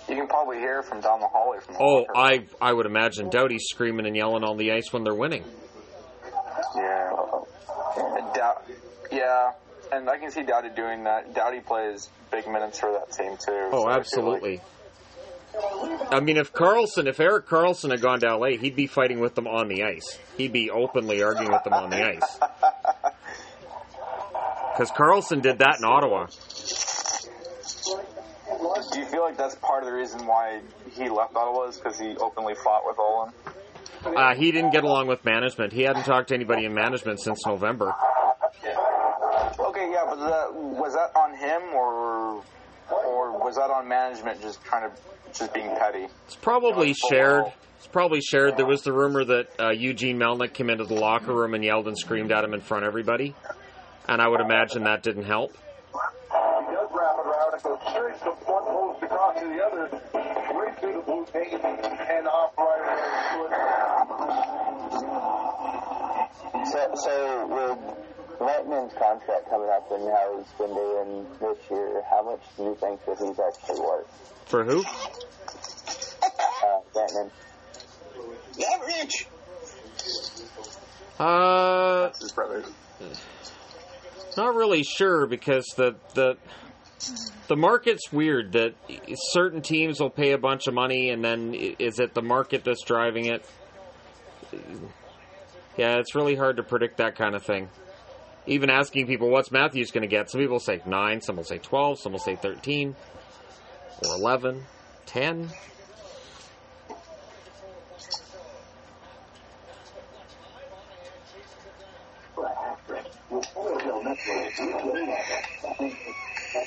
You can probably hear from down the hallway from the Oh, locker. I I would imagine Doughty's screaming and yelling on the ice when they're winning. Yeah. And Dow- yeah. And I can see Doughty doing that. Doughty plays big minutes for that team too. Oh, so absolutely. I mean, if Karlsson, if Erik Karlsson had gone to LA, he'd be fighting with them on the ice. He'd be openly arguing with them on the ice. Because Karlsson did that in Ottawa. Do you feel like that's part of the reason why he left Ottawa is because he openly fought with Olin? Uh, he didn't get along with management. He hadn't talked to anybody in management since November. Okay, yeah, but that, was that on him or or was that on management just kind of just being petty? It's probably shared. It's probably shared. There was the rumor that uh, Eugene Melnyk came into the locker room and yelled and screamed at him in front of everybody, and I would imagine that didn't help. He does wrap it around. It goes straight from one post across to the other, right through the blue paint and off right away. So, so with Lightman's contract coming up and how he's been doing this year, how much do you think that he's actually worth? For who? Uh, Batman. Average. Uh, His brothers. Not really sure because the the the market's weird that certain teams will pay a bunch of money and then is it the market that's driving it? Yeah, it's really hard to predict that kind of thing. Even asking people what's Matthews going to get, some people say 9, some will say 12, some will say 13 or 11, 10. So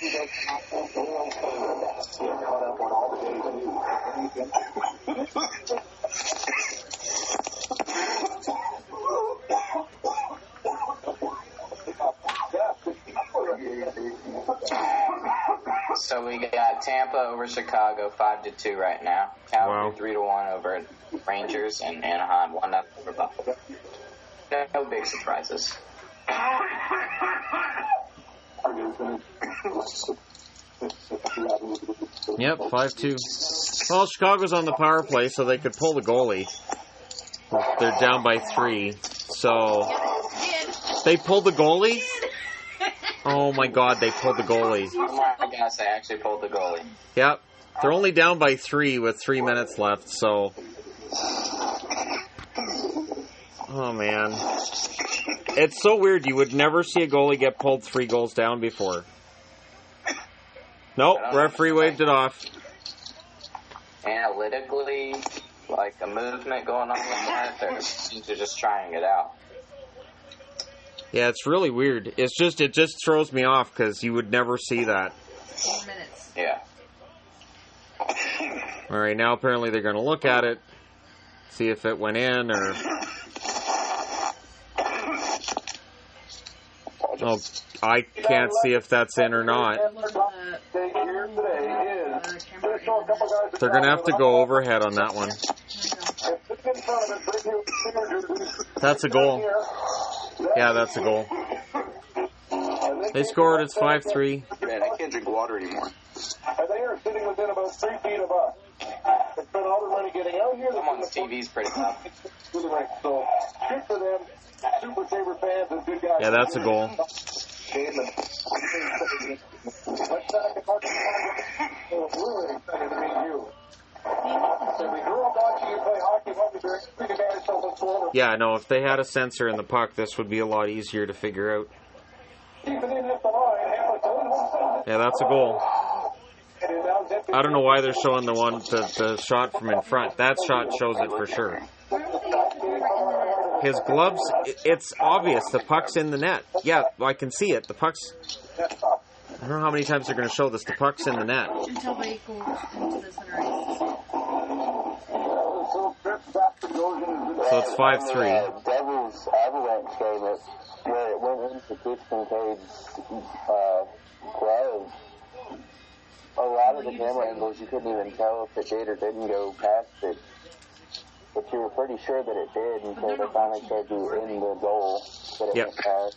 we got Tampa over Chicago, five to two right now. Calgary wow. three to one over Rangers, and Anaheim one nothing over Buffalo. No, no big surprises. Yep, five two. Well, Chicago's on the power play, so they could pull the goalie. They're down by three, so they pulled the goalie. Oh my God, they pulled the goalie. Oh my gosh, they actually pulled the goalie. Yep, they're only down by three with three minutes left. So, oh man, it's so weird. You would never see a goalie get pulled three goals down before. Nope, referee waved it off. Analytically, like a movement going on with that, they seem to just trying it out. Yeah, it's really weird. It's just it just throws me off because you would never see that. Four minutes. Yeah. All right, now apparently they're going to look at it, see if it went in or. Oh, I can't see if that's in or not. Take here today is camera Just show a couple guys that They're going to have to go overhead on that one. If it's in front of it, bring your fingers That's a goal. Yeah, that's a goal. They scored. It's five three. Man, I can't drink water anymore. And they are sitting within about three feet of us. They spent all their money getting out here. They Someone's spent the TV's pretty loud. to the. So good for them. Super Sabre fans and good guys. Yeah, that's a goal. And mark the Really excited to meet you. Yeah, no. If they had a sensor in the puck, this would be a lot easier to figure out. Yeah, that's a goal. I don't know why they're showing the one the, the shot from in front. That shot shows it for sure. His gloves, it's obvious. The puck's in the net. Yeah, I can see it. The puck's. I don't know how many times they're going to show this. The puck's in the net. until they go into the center ice. So it's five three. Uh, Devils Avalanche game it, where it went into Keith Kinkaid's uh, glove. A lot of the camera angles, you couldn't even tell if it did or didn't go past it. But you were pretty sure that it did until they finally showed you in the goal that it Yep. went past.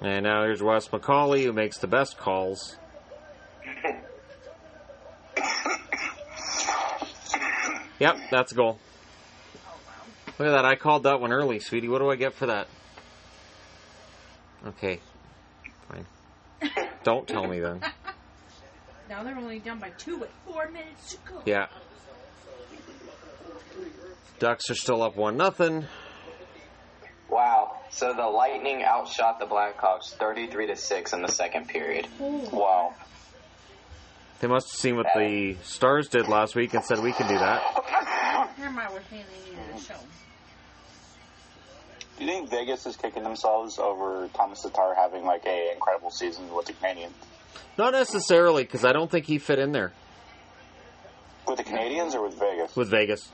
And now here's Wes McCauley, who makes the best calls. Yep, that's a goal. Look at that. I called that one early, sweetie. What do I get for that? Okay. Fine. Don't tell me then. Now they're only down by two with four minutes to go. Yeah. Ducks are still up one nothing. Wow. So the Lightning outshot the Blackhawks 33 to 6 in the second period. Wow. They must have seen what the Stars did last week and said we can do that. Never mind, we're saying they needed show. Do you think Vegas is kicking themselves over Tomas Tatar having like a incredible season with the Canadiens? Not necessarily, because I don't think he fit in there With the Canadiens or with Vegas? with Vegas.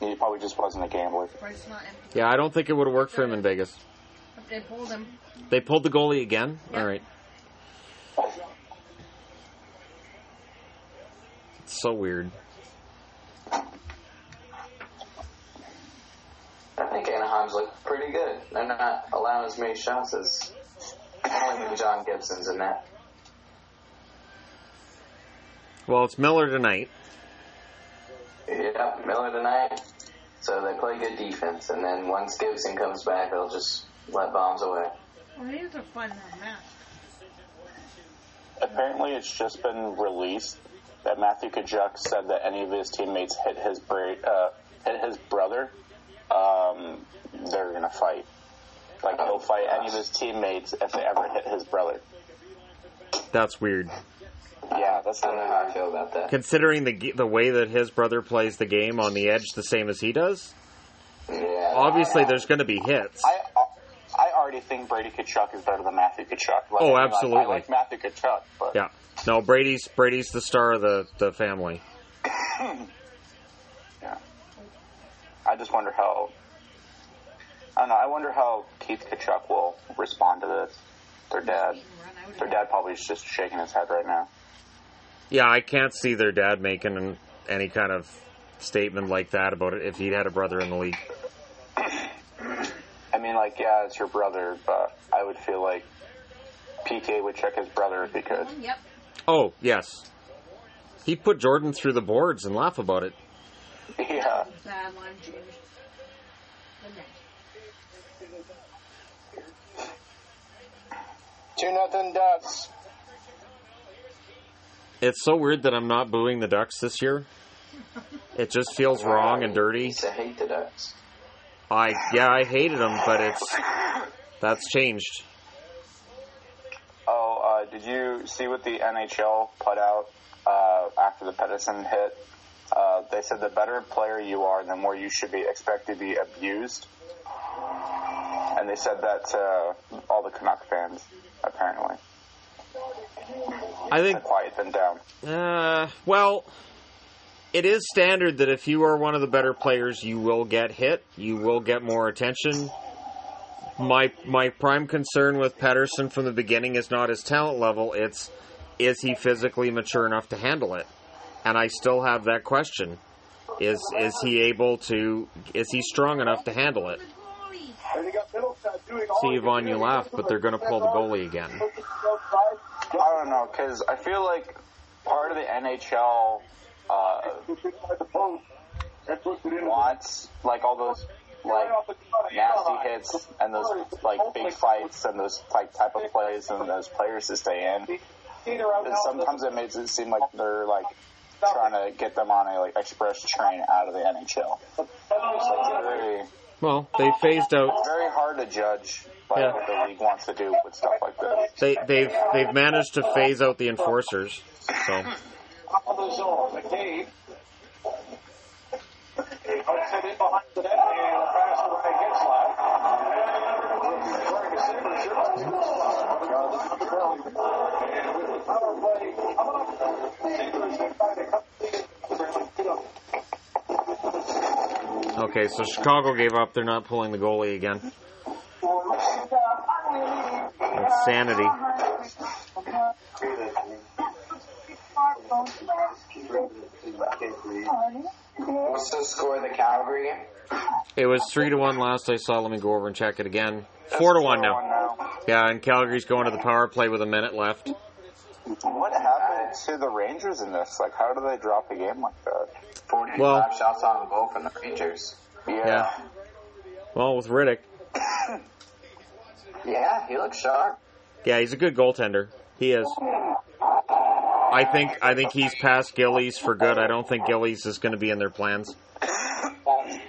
He probably just wasn't a gambler. But it's not empty. Yeah, I don't think it would have worked for him in Vegas. They pulled him. They pulled the goalie again. All right. It's so weird. I think Anaheim's looked pretty good. They're not allowing as many shots as only when John Gibson's in that. Well, it's Miller tonight. Yeah, Miller tonight. So they play good defense, and then once Gibson comes back, they'll just let bombs away. Well, these are fun uh, match. Apparently, it's just been released that Matthew Tkachuk said that any of his teammates hit his bra- uh, hit his brother, um, they're gonna fight. Like he'll fight any of his teammates if they ever hit his brother. That's weird. Yeah, that's I don't how I feel about that. Considering the the way that his brother plays the game on the edge, the same as he does. Yeah. Obviously, there's going to be hits. I I already think Brady Tkachuk is better than Matthew Tkachuk. Like, Oh, I absolutely. I like Matthew Tkachuk, but Yeah. No, Brady's Brady's the star of the the family. yeah. I just wonder how. I don't know. I wonder how Keith Tkachuk will respond to this. Their dad. Their dad probably is just shaking his head right now. Yeah, I can't see their dad making an, any kind of statement like that about it if he'd had a brother in the league. I mean, like, yeah, it's your brother, but I would feel like PK would check his brother if he could. Yep. Oh, yes. He put Jordan through the boards and laugh about it. Yeah. Bad line change. The net. Two nothing Ducks. It's so weird that I'm not booing the Ducks this year. It just feels wrong and dirty. to hate the Ducks. I yeah, I hated them, but it's that's changed. Oh, uh, did you see what the NHL put out uh, after the Pettersson hit? Uh, they said the better player you are, the more you should be expected to be abused. And they said that to all the Canuck fans, apparently. I think Quiet them down. Uh, well, it is standard that if you are one of the better players, you will get hit. You will get more attention. My my prime concern with Pettersson from the beginning is not his talent level. It's is he physically mature enough to handle it? And I still have that question. Is is he able to? Is he strong enough to handle it? See, Yvonne, you laugh, but they're going to pull the goalie again. I don't know, because I feel like part of the NHL uh, wants like all those like nasty hits and those like big fights and those like type of plays and those players to stay in. And sometimes it makes it seem like they're like trying to get them on a like express train out of the NHL. It's Well, they phased out. It's very hard to judge like Yeah. what the league wants to do with stuff like this. They they've they've managed to phase out the enforcers. So okay, so Chicago gave up. They're not pulling the goalie again. Sanity. What's the score of the Calgary game? It was three to one last I saw. Let me go over and check it again. Four to one now. Yeah, and Calgary's going to the power play with a minute left. What happened to the Rangers in this? Like, how do they drop a game like that? 45 Well- shots on goal from the Rangers. Yeah. Yeah. Well, with Rittich, Yeah, he looks sharp. yeah, he's a good goaltender. He is. I think I think he's past Gillies for good. I don't think Gillies is going to be in their plans. That's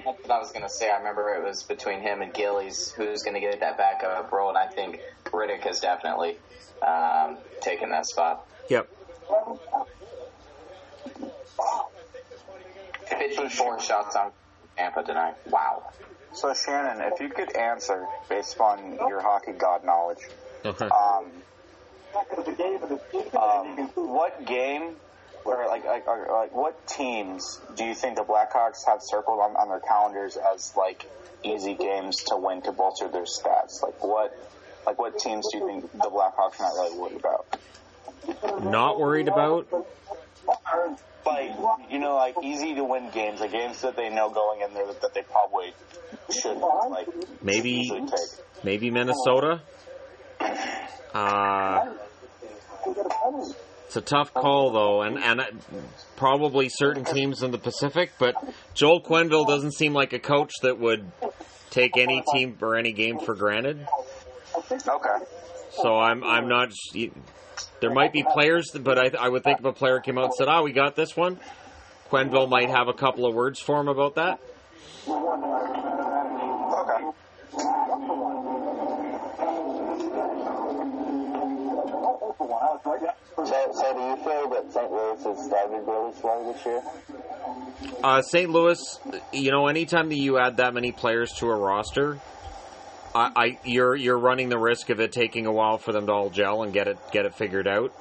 what I was going to say. I remember it was between him and Gillies who's going to get that backup role, and I think Rittich has definitely um, taken that spot. Yep. 54 shots on Tampa tonight. Wow. So Shannon, if you could answer based on your hockey god knowledge, Okay. um, um, what game or like, like, or, like what teams do you think the Blackhawks have circled on, on their calendars as like easy games to win to bolster their stats? Like what like what teams do you think the Blackhawks are not really worried about? Not worried about. Like you know, like easy to win games, like games that they know going in there that, that they probably shouldn't like Maybe maybe Minnesota. Uh, it's a tough call though, and and probably certain teams in the Pacific. But Joel Quenneville doesn't seem like a coach that would take any team or any game for granted. Okay. So I'm I'm not. There might be players, but I I would think if a player came out and said, "Ah, we got this one," Quenneville might have a couple of words for him about that. Okay. So, so do you feel that St. Louis has started really slow this year? Uh, St. Louis, you know, anytime that you add that many players to a roster, I, I, you're you're running the risk of it taking a while for them to all gel and get it get it figured out.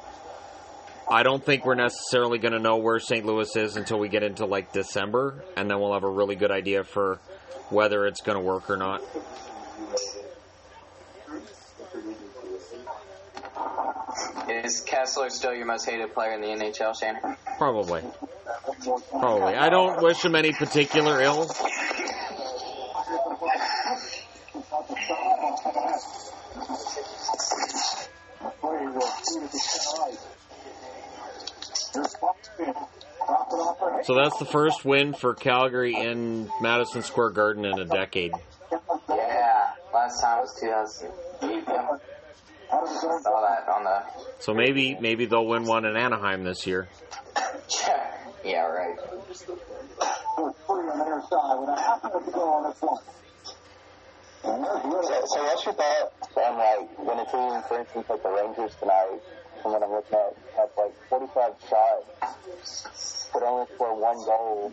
I don't think we're necessarily going to know where St. Louis is until we get into like December, and then we'll have a really good idea for whether it's going to work or not. Is Kesler still your most hated player in the NHL, Shannon? Probably. Probably. I don't wish him any particular ill. So that's the first win for Calgary in Madison Square Garden in a decade. Yeah, last time was 2008. Saw that on the. So maybe maybe they'll win one in Anaheim this year. Yeah, yeah, right. So, so what's your thought on like when a team, for instance, like the Rangers tonight, from what I'm looking at, have like 45 shots, but only score one goal,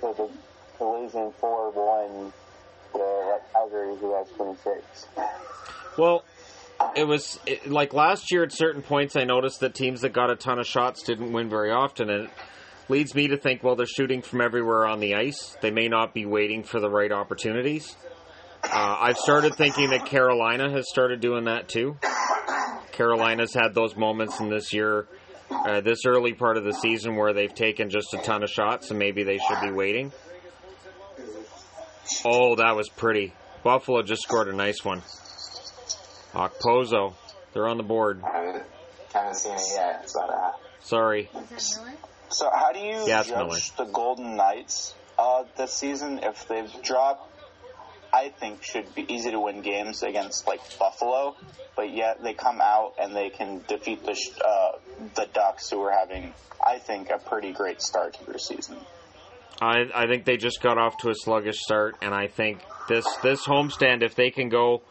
so the, to losing 4-1 to like Calgary, who has 26. Well, it was it, like last year at certain points. I noticed that teams that got a ton of shots didn't win very often, and it leads me to think, well, they're shooting from everywhere on the ice. They may not be waiting for the right opportunities. Uh, I've started thinking that Carolina has started doing that too. Carolina's had those moments in this year, uh, this early part of the season, where they've taken just a ton of shots, and maybe they should be waiting. Oh, that was pretty. Buffalo just scored a nice one. Okposo, they're on the board. I haven't, haven't seen it yet, but uh, Sorry. Is that Miller? So how do you Yeah, it's judge the Golden Knights uh, this season if they've dropped? I think should be easy to win games against like Buffalo, but yet they come out and they can defeat the uh, the Ducks, who are having, I think, a pretty great start to their season. I, I think they just got off to a sluggish start, and I think this this homestand, if they can go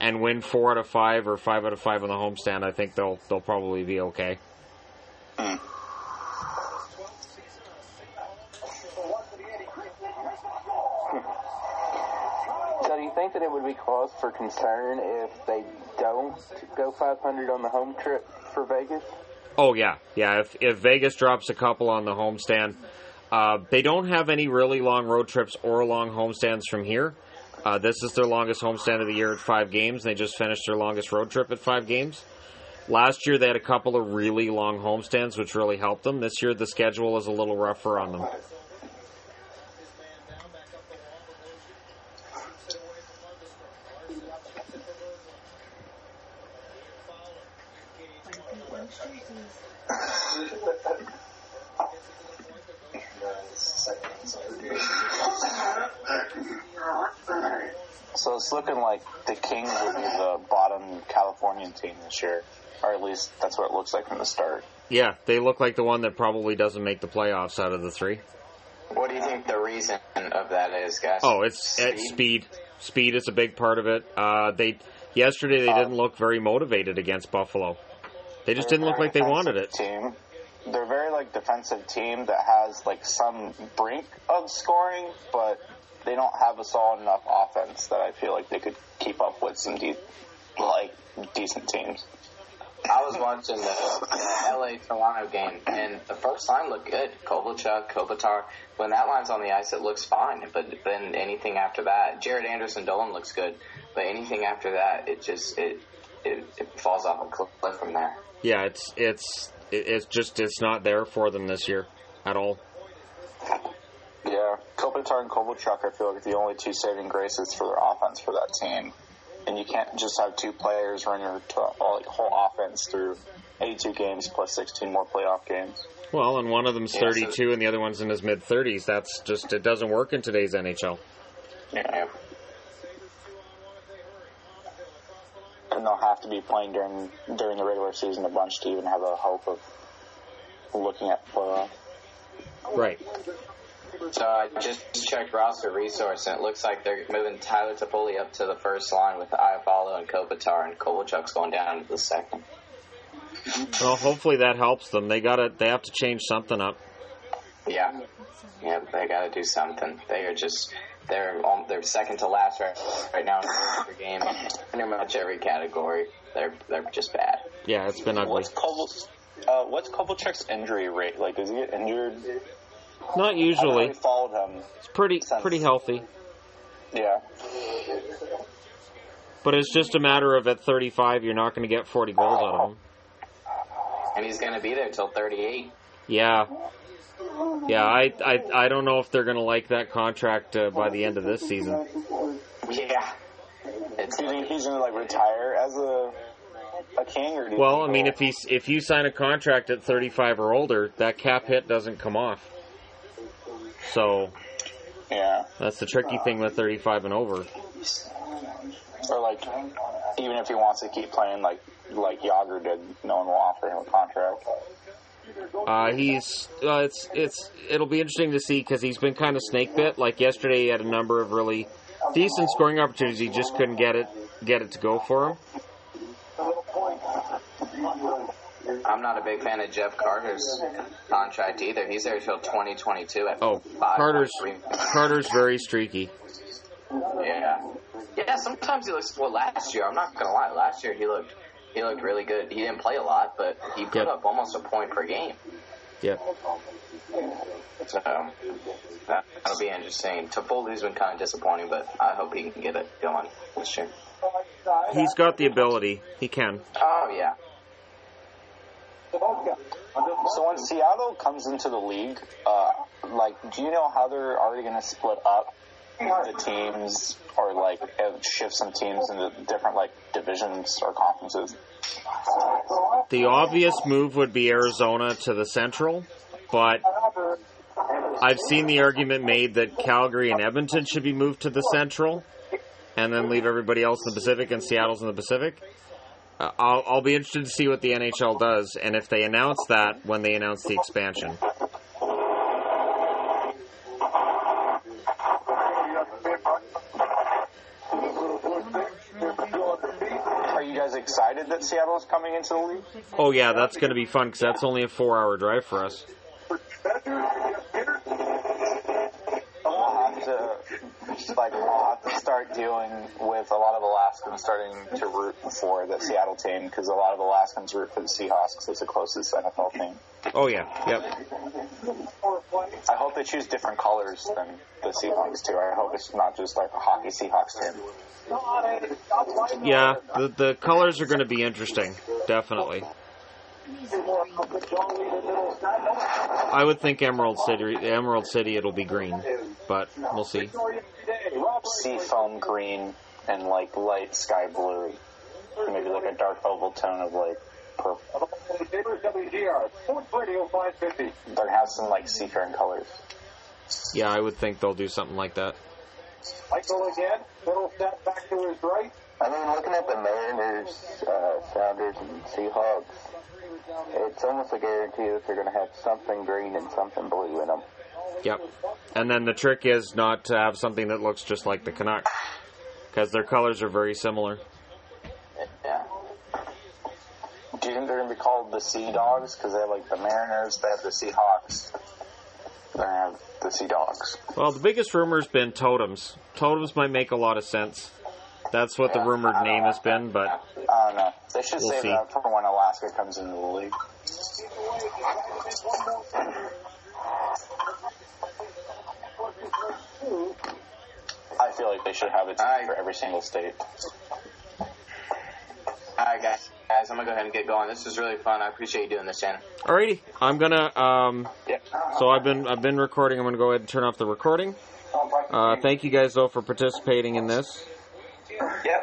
and win four out of five or five out of five on the homestand, I think they'll they'll probably be okay. So you think that it would be cause for concern if they don't go 500 on the home trip for Vegas? Oh yeah, yeah. If if Vegas drops a couple on the homestand, uh, they don't have any really long road trips or long homestands from here. Uh, this is their longest homestand of the year at five games. They just finished their longest road trip at five games. Last year they had a couple of really long homestands, which really helped them. This year the schedule is a little rougher on them. Like the orange jerseys. So it's looking like the Kings will be the bottom Californian team this year, or at least that's what it looks like from the start. Yeah, they look like the one that probably doesn't make the playoffs out of the three. what do you think the reason of that is, guys? Oh, it's it's speed. Speed is a big part of it. Uh, they yesterday they didn't look very motivated against Buffalo. They just didn't look like they wanted it. Team. They're a very like defensive team that has like some brink of scoring, but they don't have a solid enough offense that I feel like they could keep up with some de- like decent teams. I was watching the LA Toronto game, and the first line looked good. Kovalchuk, Kopitar. When that line's on the ice, it looks fine. But then anything after that, Jaret Anderson-Dolan looks good. But anything after that, it just it it, it falls off a cliff from there. Yeah, it's it's it's just it's not there for them this year at all. Yeah, Kopitar and Kovalchuk, I feel like are the only two saving graces for their offense for that team. And you can't just have two players run your t- all, whole offense through 82 games plus 16 more playoff games. Well, and one of them's Yeah, so- 32 and the other one's in his mid 30s. That's just it doesn't work in today's NHL. Yeah. And they'll have to be playing during during the regular season a bunch to even have a hope of looking at playoff. Right. So I just checked roster resource, and it looks like they're moving Tyler Toffoli up to the first line with Iafallo and Kopitar, and Kovalchuk's going down to the second. Well, hopefully that helps them. They got to they have to change something up. Yeah, yeah, they got to do something. They are just they're on, they're second to last right right now in the game. Pretty much every category, they're they're just bad. Yeah, it's been ugly. What's Koval, uh, what's Kovalchuk's injury rate? Like, does he get injured? Not usually. really followed him. It's pretty pretty healthy. Yeah. But it's just a matter of at 35 you're not going to get 40 goals out of him. and he's going to be there till 38. Yeah. Yeah, I, I I don't know if they're going to like that contract uh, by the end of this season. Yeah. It's, Do you think he's gonna like retire as a a king, or do Well, I mean, if he's if you sign a contract at 35 or older, that cap hit doesn't come off. So yeah, that's the tricky thing with 35 and over. or like even if he wants to keep playing like like Jagr did, no one will offer him a contract. Uh, he's uh, it's it's it'll be interesting to see because he's been kind of snake bit. Like yesterday, he had a number of really decent scoring opportunities. He just couldn't get it get it to go for him. I'm not a big fan of Jeff Carter's contract either. He's there till 2022 at Oh, five Carter's. Carter's very streaky. Yeah, yeah. Sometimes he looks. Well, last year, I'm not gonna lie. Last year he looked. He looked really good. He didn't play a lot, but he put Yep. up almost a point per game. Yeah. So that, that'll be interesting. Toffoli's been kind of disappointing, but I hope he can get it going this year. He's got the ability. He can. Oh yeah. So when Seattle comes into the league, uh, like, do you know how they're already going to split up the teams, or like shift some teams into different like divisions or conferences? The obvious move would be Arizona to the Central, but I've seen the argument made that Calgary and Edmonton should be moved to the Central, and then leave everybody else in the Pacific, and Seattle's in the Pacific. Uh, I'll, I'll be interested to see what the NHL does, and if they announce that when they announce the expansion. Are you guys excited that Seattle's coming into the league? Oh yeah, that's going to be fun because that's only a four-hour drive for us. Dealing with a lot of Alaskans starting to root for the Seattle team because a lot of Alaskans root for the Seahawks because it's the closest NFL team. Oh yeah, yep. I hope they choose different colors than the Seahawks too. I hope it's not just like a hockey Seahawks team. Yeah, the the colors are going to be interesting, definitely. I would think Emerald City, Emerald City, it'll be green, but we'll see. Seafoam green and like light sky blue, maybe like a dark oval tone of like purple. Neighbors WGR, Sports Radio 550. But have some like seafaring colors. Yeah, I would think they'll do something like that. Michael again, middle step back to his right. I mean, looking at the Mariners, uh, Sounders, and Seahawks, it's almost a guarantee that they're going to have something green and something blue in them. Yep. And then the trick is not to have something that looks just like the Canucks, because their colors are very similar. Yeah. Do you think they're gonna be called the Sea Dogs because they have like the Mariners, they have the Seahawks, they're have the Sea Dogs. Well, the biggest rumor's been totems. Totems might make a lot of sense. That's what the rumored name has been, but I don't know. They should We'll save see. that for when Alaska comes into the league. I feel like they should have it Alright. for every single state. All right, guys. Guys, I'm gonna go ahead and get going. This is really fun. I appreciate you doing this, Shannon. alrighty. I'm gonna. Um, Yeah. so I've been I've been recording. I'm gonna go ahead and turn off the recording. Uh, thank you guys though for participating in this.